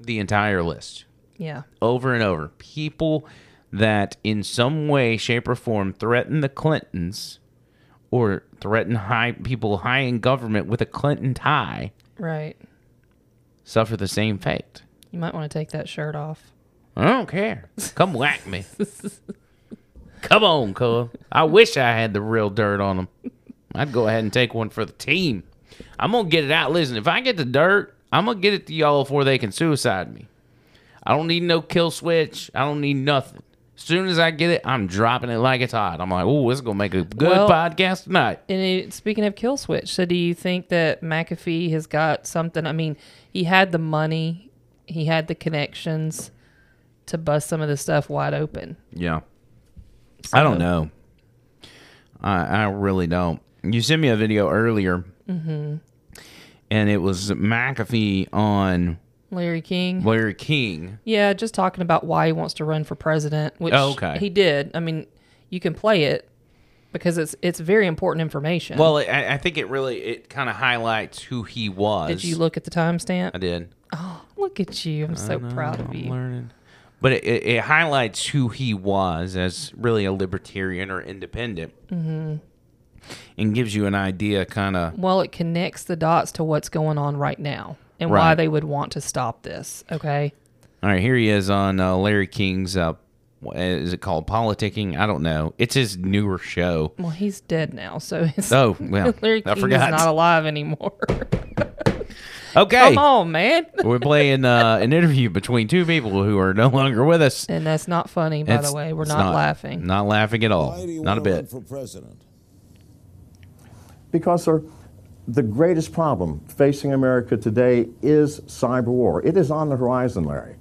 the entire list Yeah. over and over people that in some way shape or form threaten the clintons or threaten high people high in government with a clinton tie Right. suffer the same fate You might want to take that shirt off. I don't care. Come whack me. Come on, cuz. I wish I had the real dirt on them. I'd go ahead and take one for the team. I'm gonna get it out. Listen, if I get the dirt, I'm gonna get it to y'all before they can suicide me. I don't need no kill switch. I don't need nothing. As soon as I get it, I'm dropping it like it's hot. I'm like, oh, this is gonna make a good Well- podcast tonight. And it, speaking of kill switch, so do you think that McAfee has got something? I mean, he had the money, he had the connections to bust some of the stuff wide open. Yeah. I don't know. I I really don't. You sent me a video earlier, Mhm. and it was McAfee on Larry King. Larry King. Yeah, just talking about why he wants to run for president, which Oh, okay. he did. I mean, you can play it because it's it's very important information. Well, I, I think it really it kind of highlights who he was. did you look at the timestamp? I did. Oh, look at you! I'm so know, proud of I'm you. learning. But it, it, it highlights who he was as really a libertarian or independent, hmm and gives you an idea, kind of. Well, it connects the dots to what's going on right now and why they would want to stop this. Okay. All right, here he is on uh, Larry King's. Uh, what is it called politicking? I don't know. It's his newer show. Well, he's dead now, so it's, Oh, well, Larry I forgot. is not alive anymore. Okay, Come on, man. we're playing uh, an interview between two people who are no longer with us. and that's not funny, by It's- the way. We're it's not, laughing. Not laughing at all. Why do you Not a wanna bit. for president? Because, sir, the greatest problem facing America today is cyber war. It is on the horizon, Larry.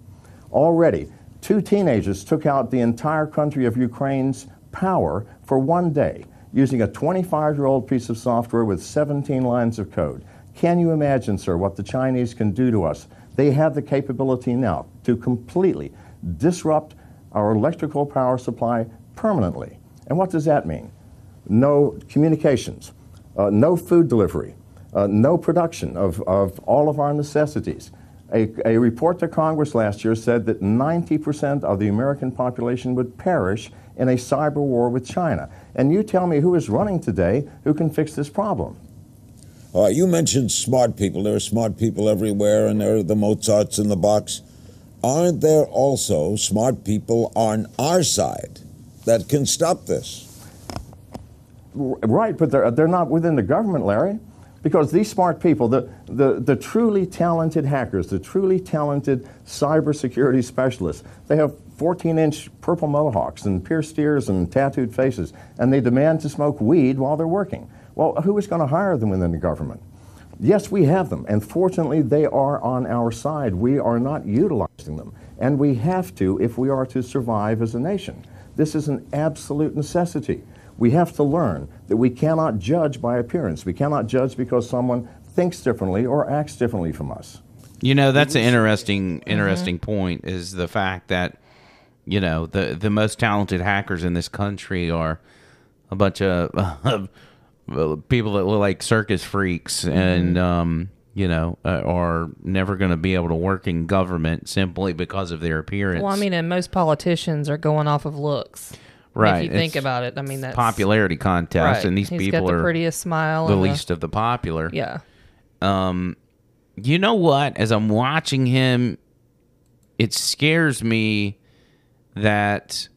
Already, two teenagers took out the entire country of Ukraine's power for one day using a 25 year old piece of software with 17 lines of code. Can you imagine, sir, what the Chinese can do to us? They have the capability now to completely disrupt our electrical power supply permanently. And what does that mean? no communications, uh, no food delivery, uh, no production of, of all of our necessities. A, a report to Congress last year said that 90% of the American population would perish in a cyber war with China. And you tell me who is running today who can fix this problem. You mentioned smart people. There are smart people everywhere, and there are the Mozarts in the box. Aren't there also smart people on our side that can stop this? Right, but they're, they're not within the government, Larry. Because these smart people, the, the, the truly talented hackers, the truly talented cybersecurity specialists, they have 14 inch purple mohawks and pierced ears and tattooed faces, and they demand to smoke weed while they're working. Well, who is going to hire them within the government? Yes, we have them, and fortunately, they are on our side. We are not utilizing them, and we have to if we are to survive as a nation. This is an absolute necessity. We have to learn that we cannot judge by appearance. We cannot judge because someone thinks differently or acts differently from us. You know, that's an interesting interesting point is the fact that you know, the the most talented hackers in this country are a bunch of people that look like circus freaks and um you know, uh, are never going to be able to work in government simply because of their appearance. Well, I mean, and most politicians are going off of looks. Right. If you think It's about it, I mean, that's popularity contest, Right. and these He's people got the are prettiest smile the and the- least of the popular. Yeah. Um, you know what? As I'm watching him, it scares me that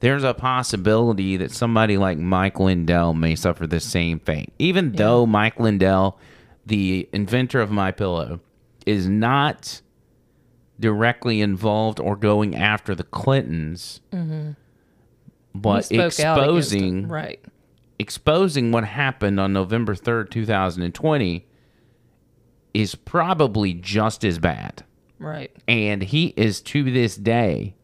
there's a possibility that somebody like Mike Lindell may suffer the same fate. Even though Mike Lindell, the inventor of My Pillow, is not directly involved or going after the Clintons, Mhm. But He spoke out against exposing right. exposing what happened on November 3rd, 2020 is probably just as bad. Right. And he is to this day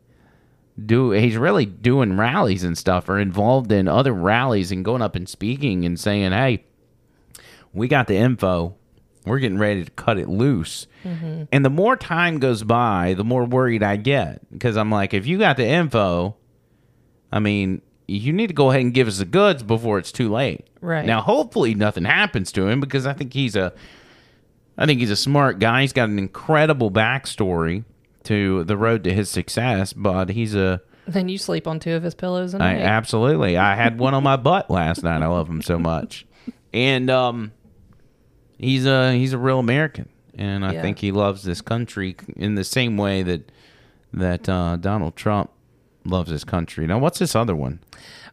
do he's really doing rallies and stuff or involved in other rallies and going up and speaking and saying, "Hey, we got the info. We're getting ready to cut it loose." Mhm. And the more time goes by, the more worried I get because I'm like, if you got the info, I mean, you need to go ahead and give us the goods before it's too late. Right. Now, hopefully nothing happens to him because I think he's a I think he's a smart guy. He's got an incredible backstory to the road to his success, but he's a Then you sleep on two of his pillows a I, night. absolutely. I had one on my butt last night. I love him so much. And um he's a he's a real American and I Yeah. think he loves this country in the same way that that uh, Donald Trump loves his country. Now, what's this other one?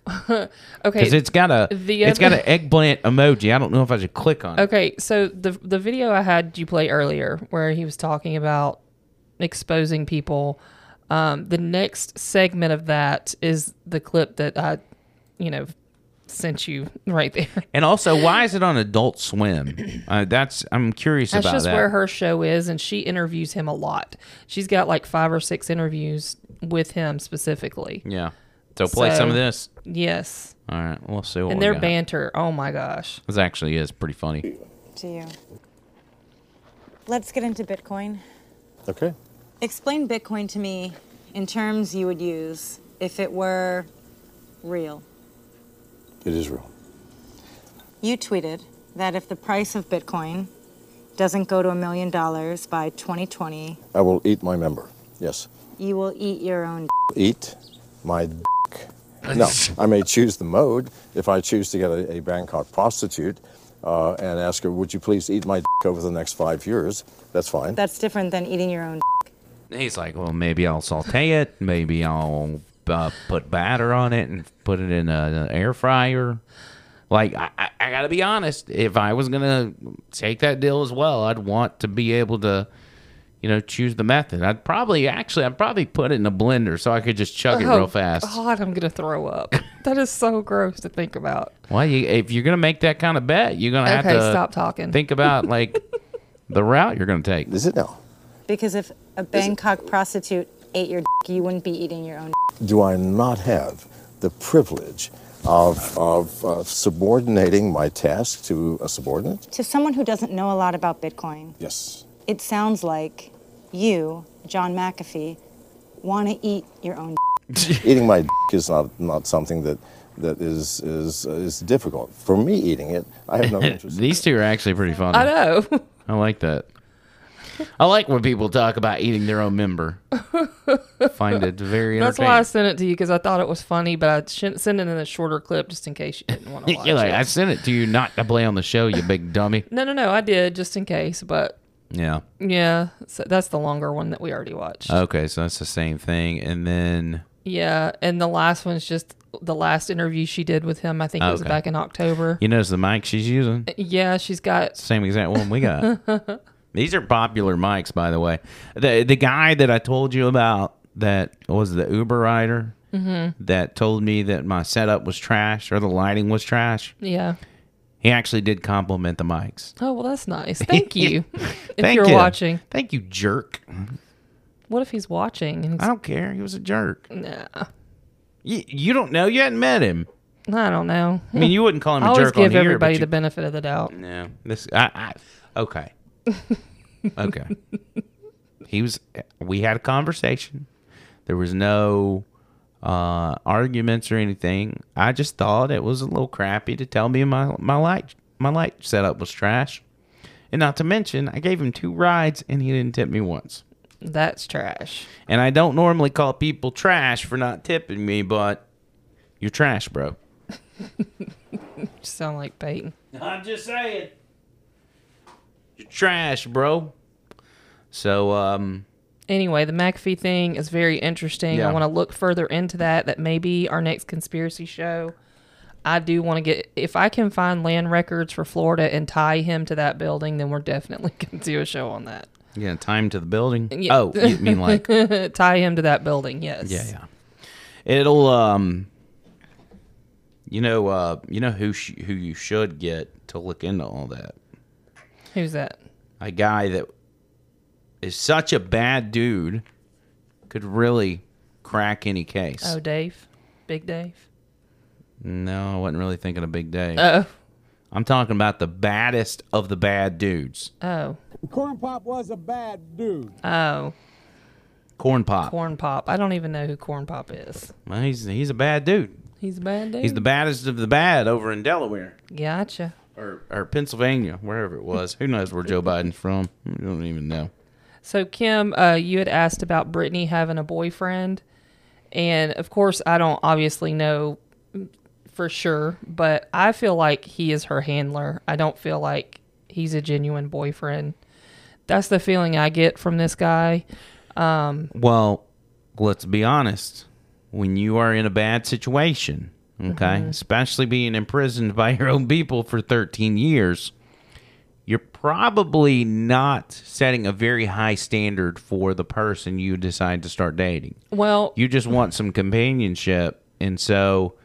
okay. Because it's got a the it's got an eggplant emoji. I don't know if I should click on it. Okay, so the the video I had you play earlier, where he was talking about exposing people, um, the next segment of that is the clip that I, you know, sent you right there. And also, why is it on Adult Swim? Uh, that's I'm curious That's about That's just that. where her show is, and she interviews him a lot. She's got like five or six interviews with him specifically. yeah. So play some of this. Yes. All right, we'll see what and we their got. banter, oh my gosh. This actually is pretty funny. To you. Let's get into Bitcoin. Okay. Explain Bitcoin to me in terms you would use if it were real. It is real. You tweeted that if the price of Bitcoin doesn't go to a million dollars by 2020, I will eat my member. Yes. You will eat your own. Eat my dick. No, I may choose the mode if I choose to get a, a Bangkok prostitute uh, and ask her, would you please eat my dick over the next five years? That's fine. That's different than eating your own. He's like, well, maybe I'll saute it. Maybe I'll uh, put batter on it and put it in a- an air fryer. Like, I, I, I got to be honest. If I was gonna take that deal as well, I'd want to be able to, you know, choose the method. I'd probably actually, I'd probably put it in a blender so I could just chug it Oh, real fast. God, I'm gonna throw up. that is so gross to think about. Well, you, if you're gonna make that kind of bet, you're gonna have Okay, to stop talking. Think about like the route you're gonna take. Is it now? Because if a Bangkok prostitute ate your, you wouldn't be eating your own. Do I not have the privilege of, of uh, subordinating my task to a subordinate? To someone who doesn't know a lot about Bitcoin, Yes. it sounds like you, John McAfee, want to eat your own. eating my dick is not, not something that, that is, is, uh, is difficult. For me, eating it, I have no interest. These two are actually pretty funny. I know. I like that. I like when people talk about eating their own member. Find it very interesting. That's why I sent it to you because I thought it was funny, but I shouldn't send it in a shorter clip just in case you didn't want to watch You're like, it. I sent it to you not to play on the show, you big dummy. No, no, no, I did just in case, but Yeah. yeah, so that's the longer one that we already watched. Okay, so that's the same thing. And then yeah, and the last one's just the last interview she did with him. I think it was Okay. back in October. you notice the mic she's using? Yeah, she's got Same exact one we got. These are popular mics, by the way. The the guy that I told you about that was the Uber rider Mhm. that told me that my setup was trash or the lighting was trash. yeah. He actually did compliment the mics. Oh well, that's nice. Thank you. if Thank you're you. watching, Thank you, jerk. what if he's watching? And he's, I don't care. He was a jerk. Nah. You, you don't know. You hadn't met him. I don't know. I mean, you wouldn't call him a always jerk on give here, but everybody you- the benefit of the doubt. No, this I, I okay, okay. He was. We had a conversation. There was no uh, arguments or anything. I just thought it was a little crappy to tell me my my light my light setup was trash, and not to mention I gave him two rides and he didn't tip me once. That's trash. And I don't normally call people trash for not tipping me, but you're trash, bro. You sound like Peyton. I'm just saying. You're trash, bro. So, um, Anyway, the McAfee thing is very interesting. Yeah. I want to look further into that. That may be our next conspiracy show. I do want to get if I can find land records for Florida and tie him to that building, then we're definitely going to do a show on that. Yeah, tie him to the building? Yeah. Oh, you mean like tie him to that building? Yes. Yeah, yeah. It'll um you know uh you know who sh- who you should get to look into all that. Who's that? A guy that is such a bad dude could really crack any case. Oh, Dave, Big Dave. No, I wasn't really thinking of Big Dave. Oh. I'm talking about the baddest of the bad dudes. Oh. Corn Pop was a bad dude. Oh. Corn Pop. Corn Pop. I don't even know who Corn Pop is. Well, he's he's a bad dude. He's a bad dude. He's the baddest of the bad over in Delaware. Gotcha. or or Pennsylvania, wherever it was. Who knows where Joe Biden's from? We don't even know. So Kim, uh, you had asked about Britney having a boyfriend, and of course, I don't obviously know for sure, but I feel like he is her handler. I don't feel like he's a genuine boyfriend. That's the feeling I get from this guy. Um, Well, let's be honest. When you are in a bad situation, okay, Mhm. especially being imprisoned by your own people for 13 years, you're probably not setting a very high standard for the person you decide to start dating. well, You just want some companionship. And so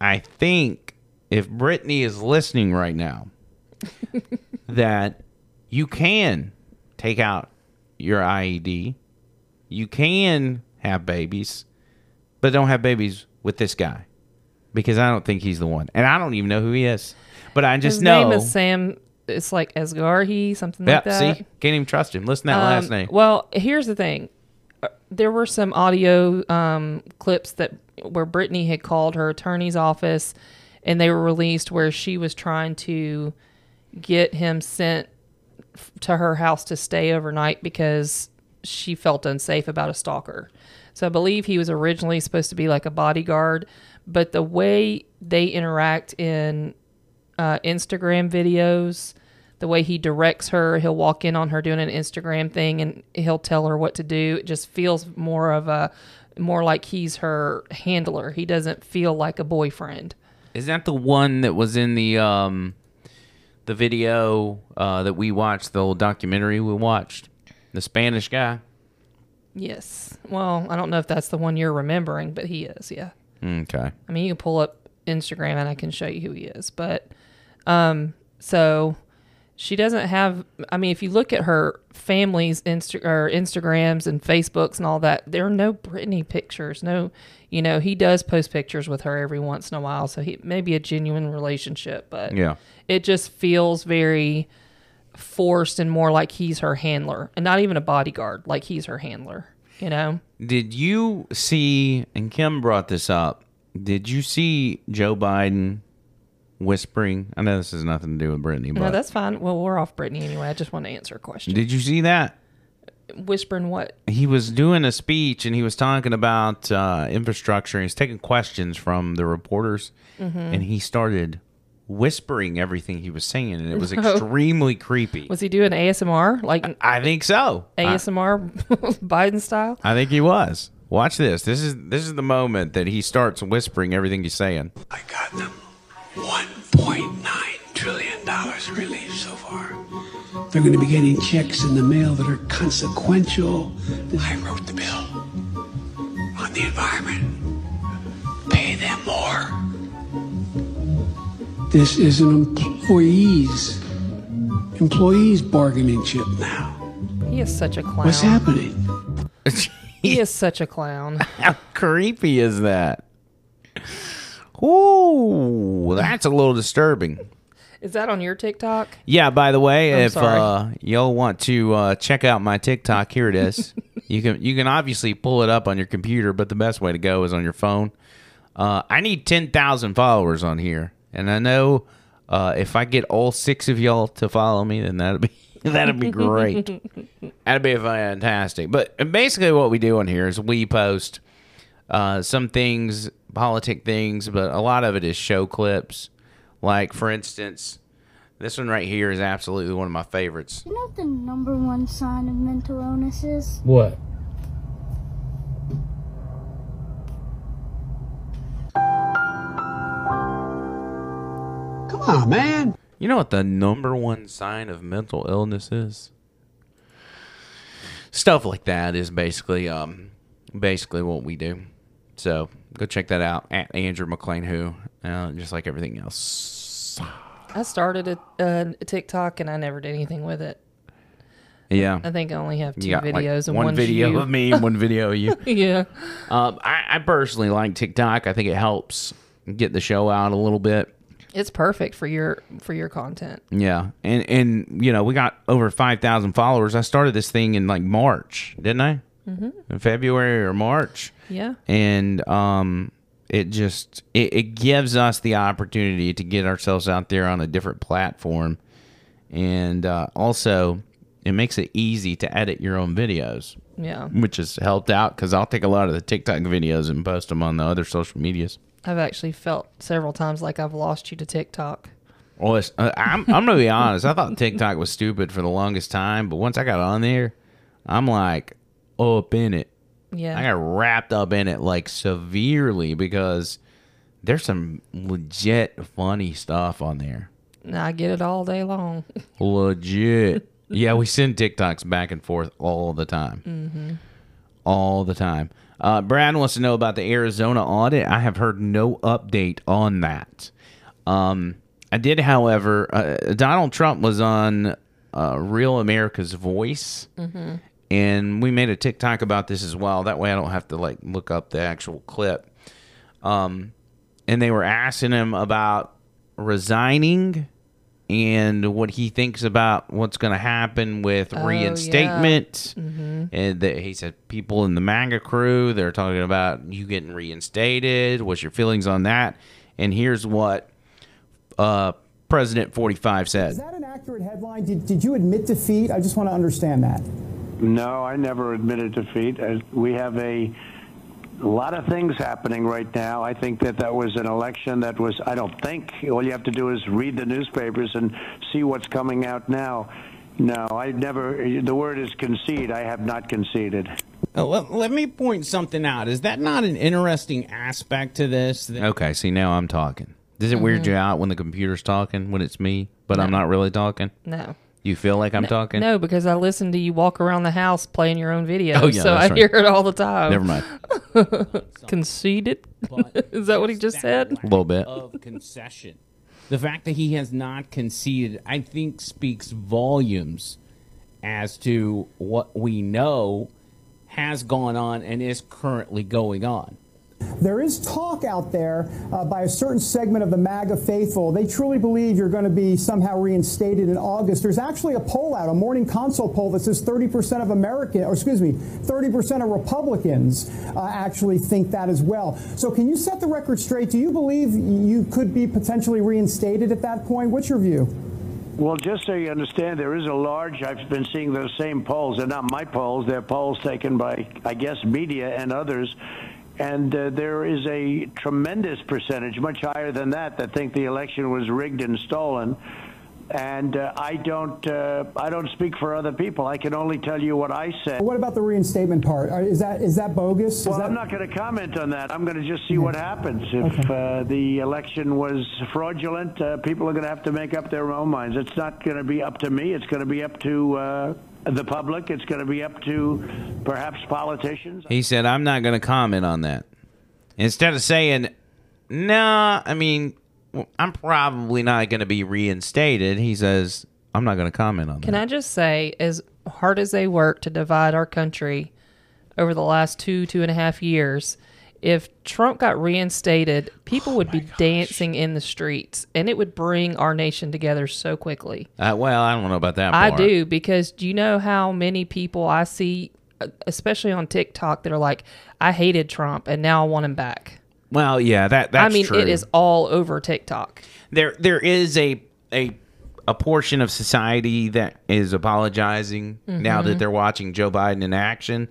I think if Britney is listening right now, that you can take out your IUD, you can have babies, but don't have babies with this guy because I don't think he's the one. And I don't even know who he is. But I just know. his know. name is Sam. It's like Asghari, something Yep, like that. see? Can't even trust him. Listen to that Um, last name. Well, here's the thing. Uh, There were some audio um, clips that where Britney had called her attorney's office, and they were released where she was trying to get him sent f- to her house to stay overnight because she felt unsafe about a stalker. So I believe he was originally supposed to be like a bodyguard, but the way they interact in uh, Instagram videos, the way he directs her, he'll walk in on her doing an Instagram thing and he'll tell her what to do. It just feels more of a more like he's her handler. He doesn't feel like a boyfriend. Is that the one that was in the um the video uh that we watched, the old documentary we watched? The Spanish guy? Yes. Well, I don't know if that's the one you're remembering, but he is. Yeah. Okay. I mean, you can pull up Instagram and I can show you who he is. But um, so she doesn't have. I mean, if you look at her family's Insta or Instagrams and Facebooks and all that, there are no Britney pictures. No, you know, he does post pictures with her every once in a while, so he may be a genuine relationship, but Yeah. it just feels very forced and more like he's her handler and not even a bodyguard, like he's her handler. You know. Did you see and Kim brought this up. Did you see Joe Biden whispering? I know this has nothing to do with Britney, but No, that's fine. Well, we're off Britney anyway. I just want to answer a question. did you see that? Whispering what? He was doing a speech and he was talking about uh, infrastructure. He's taking questions from the reporters, Mhm. and he started whispering everything he was saying, and it was No. extremely creepy. Was he doing ASMR? Like I think so. I- ASMR Biden style? I think he was. Watch this. This is this is the moment that he starts whispering everything he's saying. $1.9 trillion relief so far. They're going to be getting checks in the mail that are consequential. I wrote the bill on the environment. Pay them more. This is an employees employees bargaining chip now. He is such a clown. What's happening? He is such a clown. How creepy is that? Ooh, that's a little disturbing. Is that on your TikTok? Yeah, by the way, I'm if uh, y'all want to uh, check out my TikTok, here it is. you can you can obviously pull it up on your computer, but the best way to go is on your phone. Uh, I need ten thousand followers on here, and I know uh, if I get all six of y'all to follow me, then that'd be that'd be great. that'd be fantastic. But basically, what we do on here is we post uh, some things, politic things, but a lot of it is show clips. Like, for instance, this one right here is absolutely one of my favorites. You know what the number one sign of mental illness is? What? Come on, man. You know what the number one sign of mental illness is? Stuff like that is basically um basically what we do. So go check that out at Andrew McLean Who, uh, just like everything else. I started a, uh, a TikTok and I never did anything with it. Yeah, I think I only have two got, like, videos and one one's video of me and one video of you. yeah. Um, I, I personally like TikTok. I think it helps get the show out a little bit. It's perfect for your for your content. Yeah, and and you know we got over five thousand followers. I started this thing in like March, didn't I? Mhm. In February or March. Yeah. And um, it just it, it gives us the opportunity to get ourselves out there on a different platform, and uh, also it makes it easy to edit your own videos. Yeah. which has helped out because I'll take a lot of the TikTok videos and post them on the other social medias. I've actually felt several times like I've lost you to TikTok. Well, it's, uh, I'm I'm gonna be honest. I thought TikTok was stupid for the longest time, but once I got on there, I'm like up in it. Yeah. I got wrapped up in it like severely because there's some legit funny stuff on there. I get it all day long. Legit. yeah, we send TikToks back and forth all the time. hmm all the time. Uh, Brad wants to know about the Arizona audit. I have heard no update on that. Um, I did, however, uh, Donald Trump was on uh, Real America's Voice, Mhm. And we made a TikTok about this as well. That way, I don't have to like look up the actual clip. Um, and they were asking him about resigning and what he thinks about what's going to happen with Oh, yeah. reinstatement. Mhm. And that he said people in the MAGA crew, they're talking about you getting reinstated. What's your feelings on that? And here's what uh, President 45 said. Is that an accurate headline? Did, did you admit defeat? I just want to understand that. No, I never admitted defeat. Uh, We have a lot of things happening right now. I think that that was an election that was, I don't think, all you have to do is read the newspapers and see what's coming out now. No, I never, the word is concede. I have not conceded. Oh, let, let me point something out. Is that not an interesting aspect to this? That Okay, see, now I'm talking. Does it weird Mhm. you out when the computer's talking, when it's me, but I'm not really talking? No. You feel like I'm talking? No, because I listen to you walk around the house playing your own video. Oh, yeah, so I right. hear it all the time. Never mind. Conceited? Is that what he just said? A little bit. of concession. The fact that he has not conceded, I think, speaks volumes as to what we know has gone on and is currently going on. There is talk out there uh, by a certain segment of the MAGA faithful. They truly believe you're going to be somehow reinstated in August. There's actually a poll out, a morning consult poll that says 30% of American, or excuse me, 30% of Republicans uh, actually think that as well. So can you set the record straight? Do you believe you could be potentially reinstated at that point? What's your view? Well, just so you understand, there is a large, I've been seeing those same polls. They're not my polls, they're polls taken by, I guess, media and others. And uh, there is a tremendous percentage, much higher than that, that think the election was rigged and stolen. And uh, I don't, uh, I don't speak for other people. I can only tell you what I said. What about the reinstatement part? Is that is that bogus? Is Well, that- I'm not going to comment on that. I'm going to just see what happens. If uh, the election was fraudulent, uh, people are going to have to make up their own minds. It's not going to be up to me. It's going to be up to uh, the public. It's going to be up to perhaps politicians. He said, I'm not going to comment on that. Instead of saying, nah, I mean, I'm probably not going to be reinstated, he says, I'm not going to comment on Can that. Can I just say, as hard as they work to divide our country over the last two, two and a half years, if Trump got reinstated, people would be dancing in the streets, and it would bring our nation together so quickly. Uh, well, I don't know about that. I part. do because do you know how many people I see, uh, especially on TikTok, that are like, "I hated Trump and now I want him back." Well, yeah, that that's I mean, true. it is all over TikTok. there there is a a a portion of society that is apologizing now Mhm. that they're watching Joe Biden in action,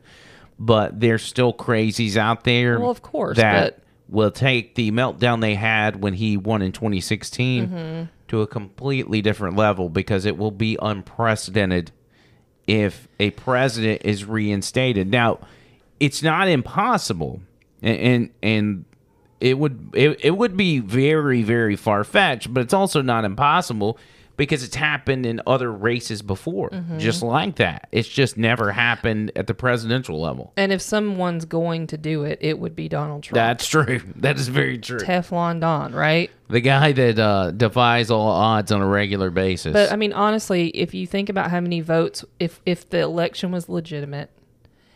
but there's still crazies out there. Well, of course, that but- will take the meltdown they had when he won in 2016 Mhm. to a completely different level because it will be unprecedented if a president is reinstated. Now, it's not impossible, and and, and it would it, it would be very very far fetched, but it's also not impossible because it's happened in other races before, Mhm. just like that. It's just never happened at the presidential level. And if someone's going to do it, it would be Donald Trump. That's true. That is very true. Teflon Don, right? The guy that uh, defies all odds on a regular basis. But I mean, honestly, if you think about how many votes, if if the election was legitimate,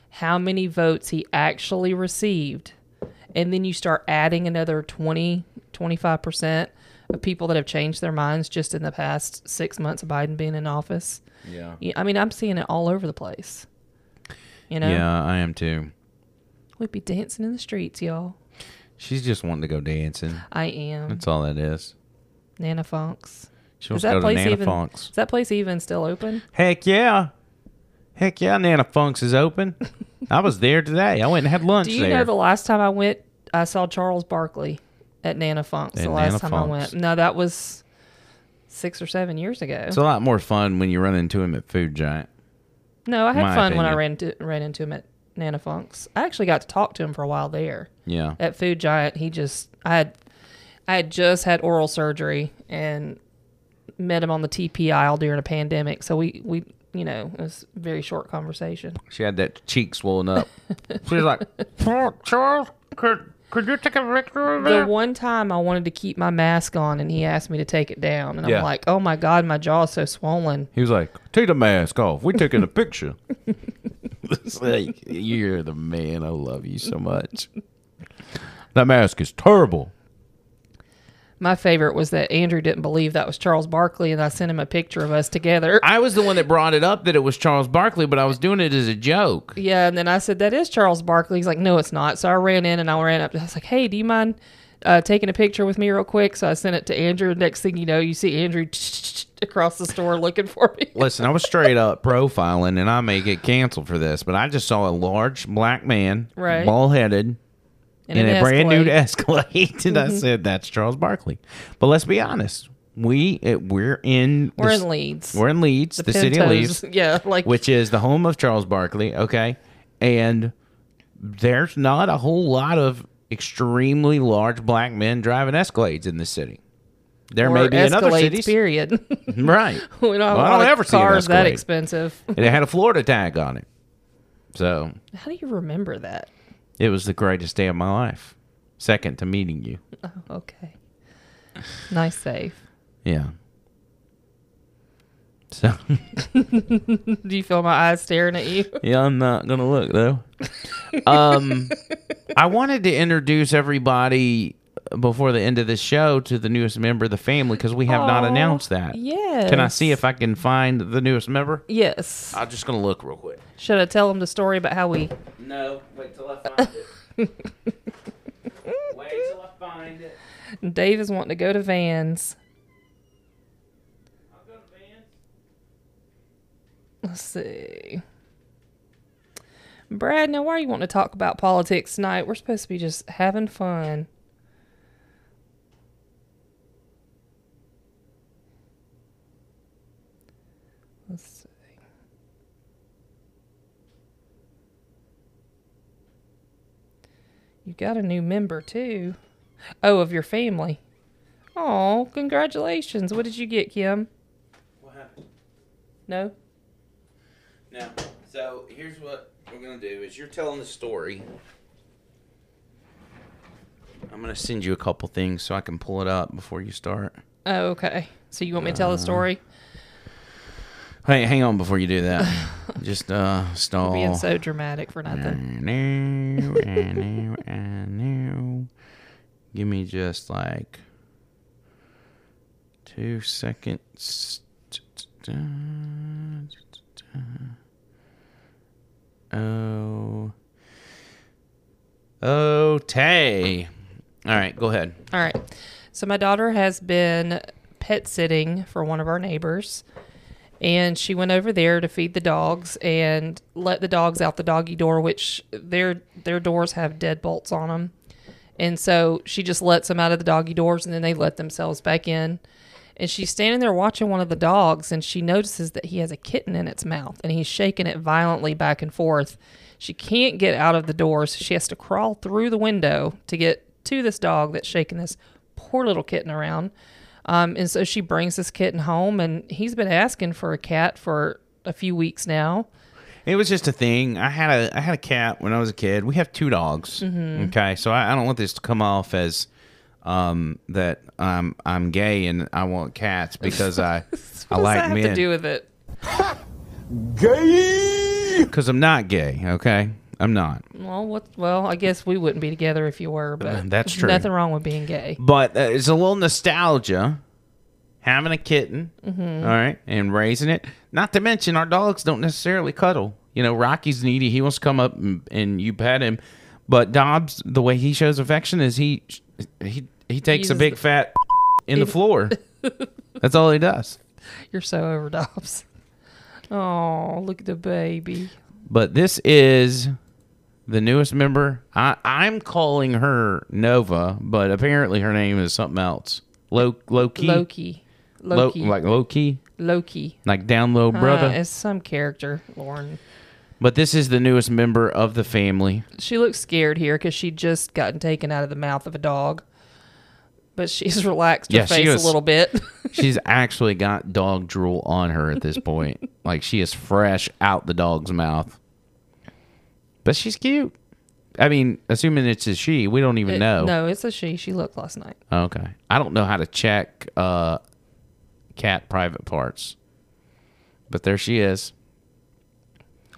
how many votes he actually received, and then you start adding another 20, 25 percent of people that have changed their minds just in the past six months of Biden being in office. Yeah. I mean, I'm seeing it all over the place. You know, Yeah, I am too. we'd be dancing in the streets, y'all. She's just wanting to go dancing. I am. That's all that is. Nana Funk's. She wants to go to Nana even? Funk's. Is that place even still open? Heck yeah. Heck yeah, Nana Funk's is open. I was there today. I went and had lunch Do you there. know the last time I went, I saw Charles Barkley at Nana Funk's. The last Nana time I went. No, that was six or seven years ago. it's a lot more fun when you run into him at Food Giant. no, I had my fun when I ran into ran into him at Nana Funk's. I actually got to talk to him for a while there. Yeah. At Food Giant, he just I had I had just had oral surgery and met him on the TP aisle during a pandemic. So we we you know it was a very short conversation. She had that cheek swollen up. she was like, "Oh, Charles, could could you take a picture of The that?" one time I wanted to keep my mask on and he asked me to take it down, and Yeah. I'm like, oh my god, my jaw's so swollen. He was like, "Take the mask off. We're taking a picture." it's like you're the man. I love you so much. That mask is terrible. My favorite was that Andrew didn't believe that was Charles Barkley, and I sent him a picture of us together. I was the one that brought it up that it was Charles Barkley, but I was doing it as a joke. Yeah, and then I said that is Charles Barkley. He's like, no, it's not. So I ran in and I ran up. I was like, hey, do you mind uh, taking a picture with me real quick? So I sent it to Andrew. Next thing you know, you see Andrew across the store looking for me. Listen, I was straight up profiling, and I may get canceled for this, but I just saw a large black man, Right. bald headed, In a brand new Escalade. Escalade, and I Mhm. said, "That's Charles Barkley." But let's be honest, we it, we're in We're the in Leeds. We're in Leeds, The city of Pintos, Leeds, yeah, like- which is the home of Charles Barkley. Okay, and there's not a whole lot of extremely large black men driving Escalades in the city. There Or may be in other Escalades, cities, period. right? We don't Well, I don't ever see an cars that Escalade. expensive. and it had a Florida tag on it, so How do you remember that? It was the greatest day of my life, second to meeting you. Oh, okay. Nice save. Yeah. So Do you feel my eyes staring at you? yeah, I'm not gonna look though. Um, I wanted to introduce everybody before the end of this show to the newest member of the family because we have not announced that. yes. Can I see if I can find the newest member? Yes. I'm just gonna look real quick. Should I tell them the story about how we? No, wait till I find it. wait till I find it. Dave is wanting to go to Vans. Let's see. Brad, now why are you wanting to talk about politics tonight? We're supposed to be just having fun. Let's see. You got a new member too. Oh, of your family. Oh, congratulations. What did you get, Kim? What happened? No? Now, so here's what we're gonna do: is you're telling the story. I'm gonna send you a couple things so I can pull it up before you start. Oh, okay. So you want me to tell the Uh, story? Hey, hang on before you do that. just uh stall. being so dramatic for nothing. No, no, no. Give me just like two seconds. Oh. Oh, Tay. All right, go ahead. All right. So my daughter has been pet sitting for one of our neighbors. And she went over there to feed the dogs and let the dogs out the doggy door, which their their doors have deadbolts on them. And so she just lets them out of the doggy doors and then they let themselves back in. And she's standing there watching one of the dogs and she notices that he has a kitten in its mouth and he's shaking it violently back and forth. She can't get out of the door, so she has to crawl through the window to get to this dog that's shaking this poor little kitten around. Um, and so she brings this kitten home, and he's been asking for a cat for a few weeks now. It was just a thing. I had a I had a cat when I was a kid. We have two dogs. Mhm. Okay, so I, I don't want this to come off as um, that I'm I'm gay and I want cats because I I What does like that have men. to do with it? gay because I'm not gay. Okay, I'm not. Well, what? Well, I guess we wouldn't be together if you were, but Uh, that's true. Nothing wrong with being gay. But uh, it's a little nostalgia having a kitten, Mhm. all right, and raising it. Not to mention, our dogs don't necessarily cuddle. You know, Rocky's needy. He wants to come up and, and you pet him. But Dobbs, the way he shows affection is he he he takes a Uses big the- fat in the floor. That's all he does. You're so over Dobbs. Oh, look at the baby. But this is the newest member. I, I'm calling her Nova, but apparently her name is something else. Low Loki. Loki. Low, Loki. like Loki. Loki. Like down low Uh, brother. it's some character, Lauren. but this is the newest member of the family. She looks scared here because she just gotten taken out of the mouth of a dog. But she's relaxed her Yeah, face was- a little bit. She's actually got dog drool on her at this point. like she is fresh out the dog's mouth. But she's cute. I mean, assuming it's a she, we don't even It- know. No, it's a she. She looked last night. Okay. I don't know how to check uh cat private parts. But there she is.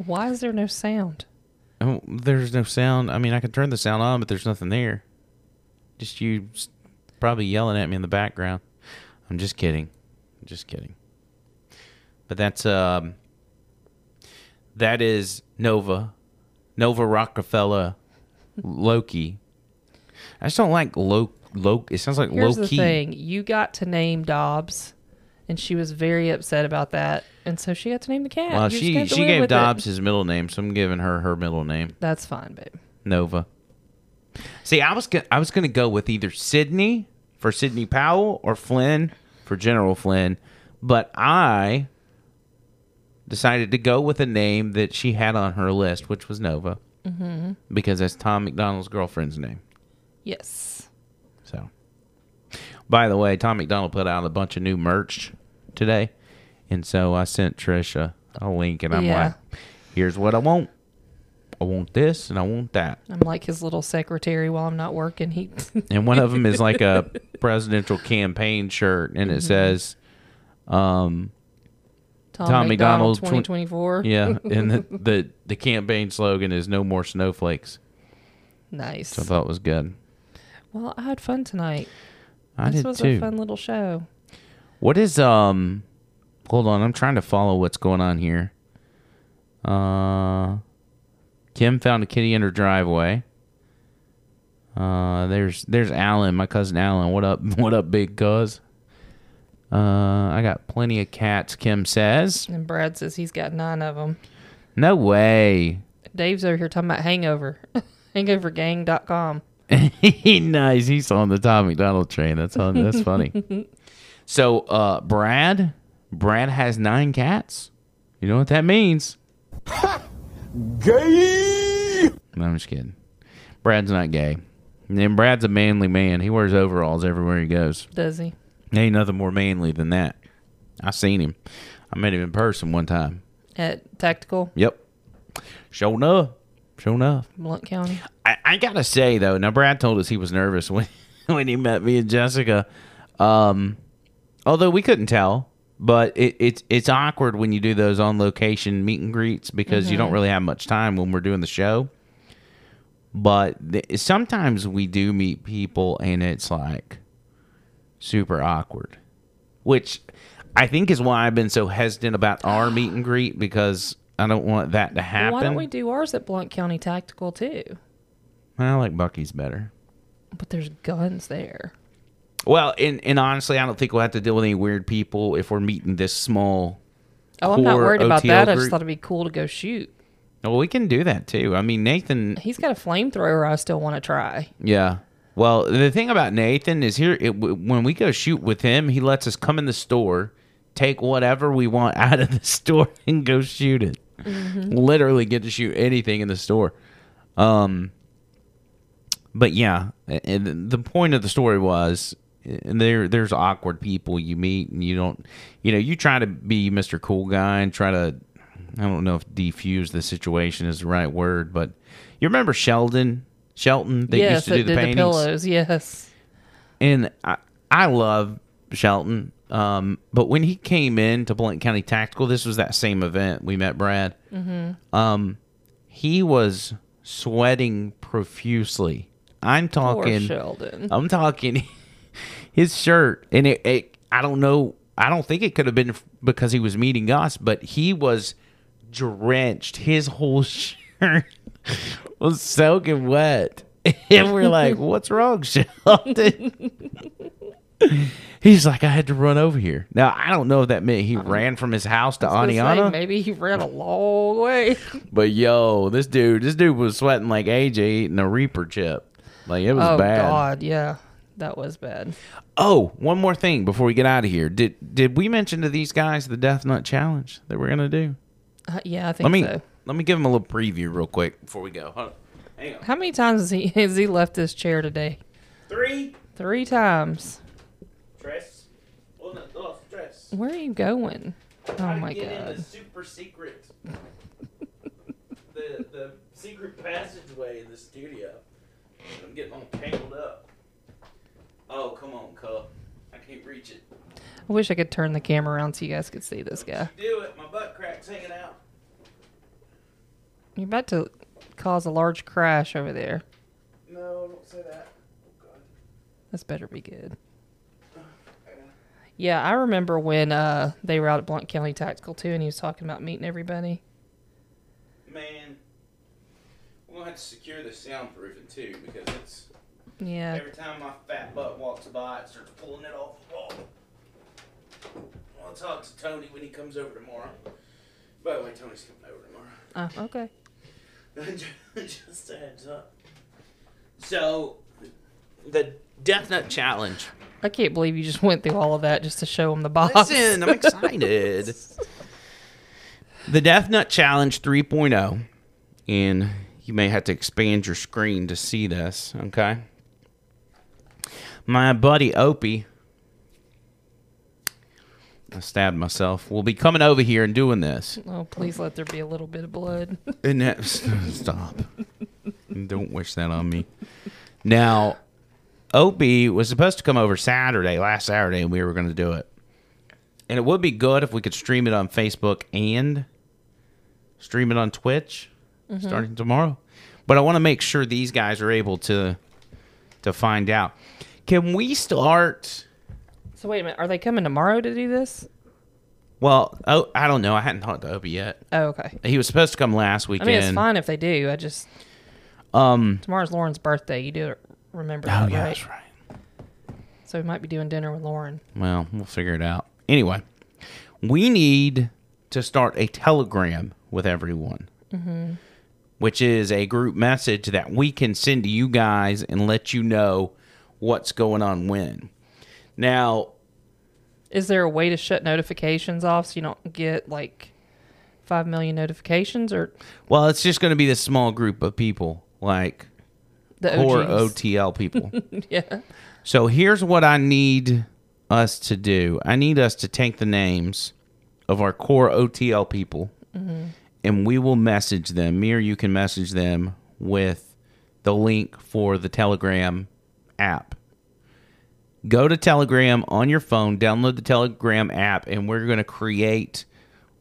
Why is there no sound? Oh, there's no sound. I mean, I can turn the sound on, but there's nothing there. Just you s- probably yelling at me in the background. I'm just kidding. Just kidding. But that's um that is Nova. Nova Rockafeller Loki. I just don't like low low it sounds like Here's low the key. thing: you got to name Dobbs, and she was very upset about that, and so she got to name the cat. Well, she she gave with it. Dobbs his middle name, so I'm giving her her middle name. That's fine, babe. Nova. See, I was gonna, I was going to go with either Sydney for Sidney Powell or Flynn for General Flynn, but I decided to go with a name that she had on her list, which was Nova, Mhm. because that's Tom MacDonald's girlfriend's name. Yes. So, by the way, Tom MacDonald put out a bunch of new merch today, and so I sent Trisha a link, and I'm Yeah. like, "Here's what I want. I want this, and I want that." I'm like his little secretary while I'm not working. He and one of them is like a presidential campaign shirt, and it Mhm. says, um, Tom MacDonald, twen- 2024. Yeah, and the, the the campaign slogan is "No more snowflakes." nice. So I thought it was good. Well, I had fun tonight. I this did was too. a fun little show. What is um? Hold on, I'm trying to follow what's going on here. Uh, Kim found a kitty in her driveway. Uh, there's there's Alan, my cousin Alan. What up? What up, big cuz? Uh, I got plenty of cats. Kim says. And Brad says he's got nine of them. No way. Dave's over here talking about Hangover. Hangovergang.com. nice. He's on the Tom MacDonald train. That's on. That's funny. So, uh, Brad, Brad has nine cats. You know what that means? gay. No, I'm just kidding. Brad's not gay. And Brad's a manly man. He wears overalls everywhere he goes. Does he? Ain't nothing more manly than that. I seen him. I met him in person one time. At Tactical, Yep. Sure enough. Sure enough. Blount County. I, I gotta say though, now Brad told us he was nervous when when he met me and Jessica. Um, although we couldn't tell. but it, it's it's awkward when you do those on location meet and greets because you don't Mhm. really have much time when we're doing the show. But th- sometimes we do meet people and it's like super awkward, which I think is why I've been so hesitant about our meet and greet because I don't want that to happen. why don't we do ours at Blount County Tactical too? I like Buc-ee's better. But there's guns there. Well, and, and honestly, I don't think we'll have to deal with any weird people if we're meeting this small. Oh, I'm not worried about OTL that. I just group. thought it'd be cool to go shoot. Well, we can do that too. I mean, Nathan. He's got a flamethrower I still want to try. Yeah. Well, the thing about Nathan is here it, when we go shoot with him, he lets us come in the store, take whatever we want out of the store, and go shoot it. Mhm. Literally get to shoot anything in the store. Um. But yeah, the point of the story was, there there's awkward people you meet, and you don't, you know, you try to be Mr. Cool Guy and try to, I don't know if defuse the situation is the right word, but you remember Sheldon, Shelton, they yes, used to do the paintings, the pillows. Yes. and I, I love Shelton. Um, but when he came in to Blount County Tactical, this was that same event we met Brad. Mhm. Um, he was sweating profusely. I'm talking Poor Sheldon. I'm talking his shirt, and it, it. I don't know. I don't think it could have been because he was meeting us, but he was drenched. His whole shirt was soaking wet, and we're like, "What's wrong, Sheldon?" He's like, "I had to run over here." Now I don't know if that meant he ran from his house to I was gonna say, Aniana. maybe he ran a long way. But yo, this dude, this dude was sweating like AJ eating a Reaper chip. Like it was bad. oh bad. God, yeah, that was bad. Oh, one more thing before we get out of here. Did did we mention to these guys the Death Nut Challenge that we're gonna do? Uh, yeah, I think let me so. Let me give him a little preview real quick before we go. Hold on. Hang on. How many times has he has he left this chair today? Three. Three times. Stress. Oh, no, oh, stress. Where are you going? Oh my get in God. the super secret, the the secret passageway in the studio. I'm getting all tangled up. Oh come on, Cup. I can't reach it. I wish I could turn the camera around so you guys could see this guy. Do it. My butt crack's hanging out. You're about to cause a large crash over there. No, don't say that. This better be good. Yeah, I remember when uh, they were out at Blount County Tactical too, and he was talking about meeting everybody. Man, we're gonna have to secure the soundproofing too because it's Yeah. every time my fat butt walks by, it starts pulling it off the wall. I'll talk to Tony when he comes over tomorrow. By the way, Tony's coming over tomorrow. Oh, okay. Just a heads up. So, the Death Nut Challenge. I can't believe you just went through all of that just to show him the box. Listen, I'm excited. the Death Nut Challenge 3.0, and you may have to expand your screen to see this, okay? My buddy Opie, I stabbed myself, We'll be coming over here and doing this. oh, please let there be a little bit of blood. And that, stop. Don't wish that on me. Now, Opie was supposed to come over Saturday, last Saturday, and we were going to do it. And it would be good if we could stream it on Facebook and stream it on Twitch Mhm. starting tomorrow. But I want to make sure these guys are able to to find out. Can we start? So wait a minute, are they coming tomorrow to do this? Well, oh, I don't know. I hadn't talked to Opie yet. Oh, okay. He was supposed to come last I weekend. mean, it's fine if they do. I just Um, tomorrow's Lauren's birthday. You do remember Oh, that, yeah, right? that's right. So we might be doing dinner with Lauren. Well, we'll figure it out. Anyway, we need to start a telegram with everyone, Mm-hmm. which is a group message that we can send to you guys and let you know what's going on when. Now, Is there a way to shut notifications off so you don't get like five million notifications or well, it's just going to be this small group of people, like The core OGs. OTL people. yeah? So here's what I need us to do. I need us to take the names of our core OTL people Mhm. and we will message them. Me or you can message them with the link for the Telegram app. Go to Telegram on your phone, download the Telegram app, and we're going to create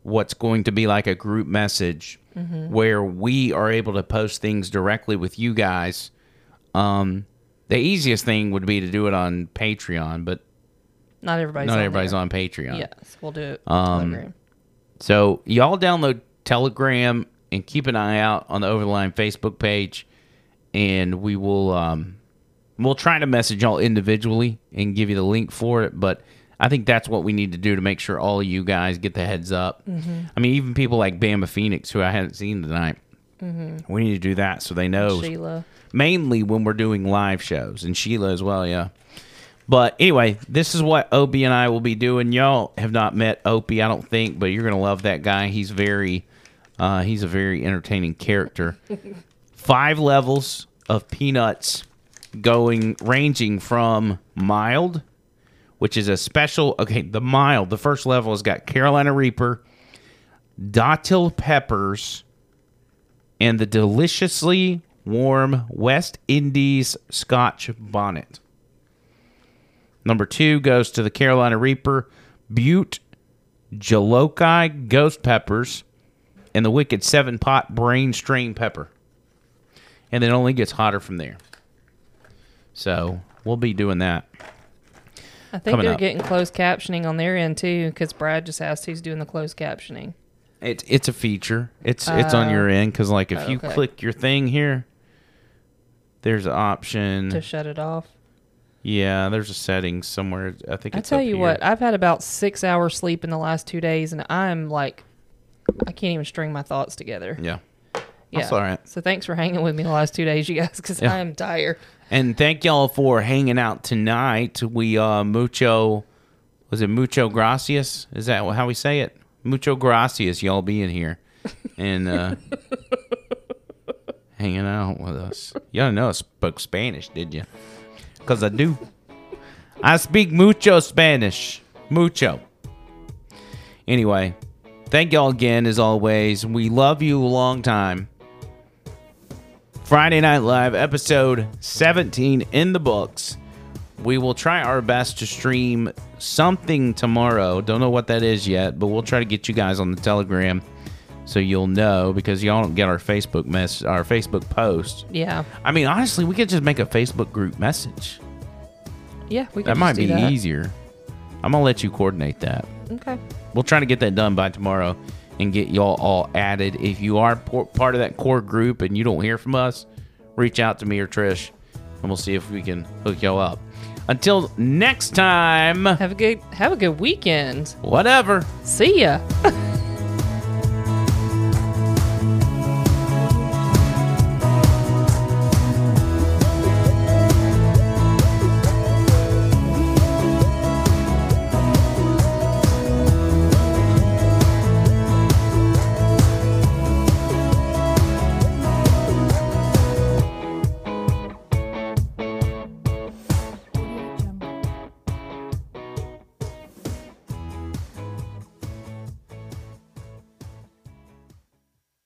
what's going to be like a group message Mhm. where we are able to post things directly with you guys. Um, the easiest thing would be to do it on Patreon, but Not everybody's not on everybody's there. on Patreon. Yes, we'll do it. Um, Telegram. so y'all download Telegram and keep an eye out on the Overline Facebook page, and we will um, we'll try to message y'all individually and give you the link for it. But I think that's what we need to do to make sure all of you guys get the heads up. Mhm. I mean, even people like Bama Phoenix, who I hadn't seen tonight, Mhm. we need to do that so they know. Sheila. Mainly when we're doing live shows, and Sheila as well, yeah. But anyway, this is what Opie and I will be doing. Y'all have not met Opie, I don't think, but you're gonna love that guy. He's very, uh, he's a very entertaining character. Five levels of peanuts, going ranging from mild, which is a special. Okay, the mild. The first level has got Carolina Reaper, Datil peppers, and the deliciously warm West Indies Scotch bonnet. Number two goes to the Carolina Reaper, Bhut, Jolokia Ghost Peppers, and the Wicked Seven Pot Brain Strain Pepper. And it only gets hotter from there. So we'll be doing that. I think they're up. getting closed captioning on their end too, because Brad just asked who's doing the closed captioning. It's it's a feature. It's it's on Oh. your end because like if oh, you Okay. click your thing here, there's an option to shut it off. Yeah, there's a setting somewhere. I think I tell you here. what, I've had about six hours sleep in the last two days, and I'm like, I can't even string my thoughts together. Yeah. Yeah. That's all right. So thanks for hanging with me the last two days, you guys, because Yeah. I am tired. And thank y'all for hanging out tonight. We uh mucho was it mucho gracias? Is that how we say it? Mucho gracias, y'all being here and uh hanging out with us. Y'all know I spoke Spanish, did you? Cause I do. I speak mucho Spanish. Mucho. Anyway, thank y'all again as always. We love you a long time. Friday Night Live, episode 17 in the books. We will try our best to stream something tomorrow. Don't know what that is yet, but we'll try to get you guys on the Telegram so you'll know because y'all don't get our Facebook mess, our Facebook post. Yeah. I mean, honestly, we could just make a Facebook group message. Yeah, we can that might be that. easier. I'm gonna let you coordinate that. Okay. We'll try to get that done by tomorrow and get y'all all added. If you are part of that core group and you don't hear from us, reach out to me or Trish, and we'll see if we can hook y'all up. Until next time, have a good have a good weekend. Whatever. See ya.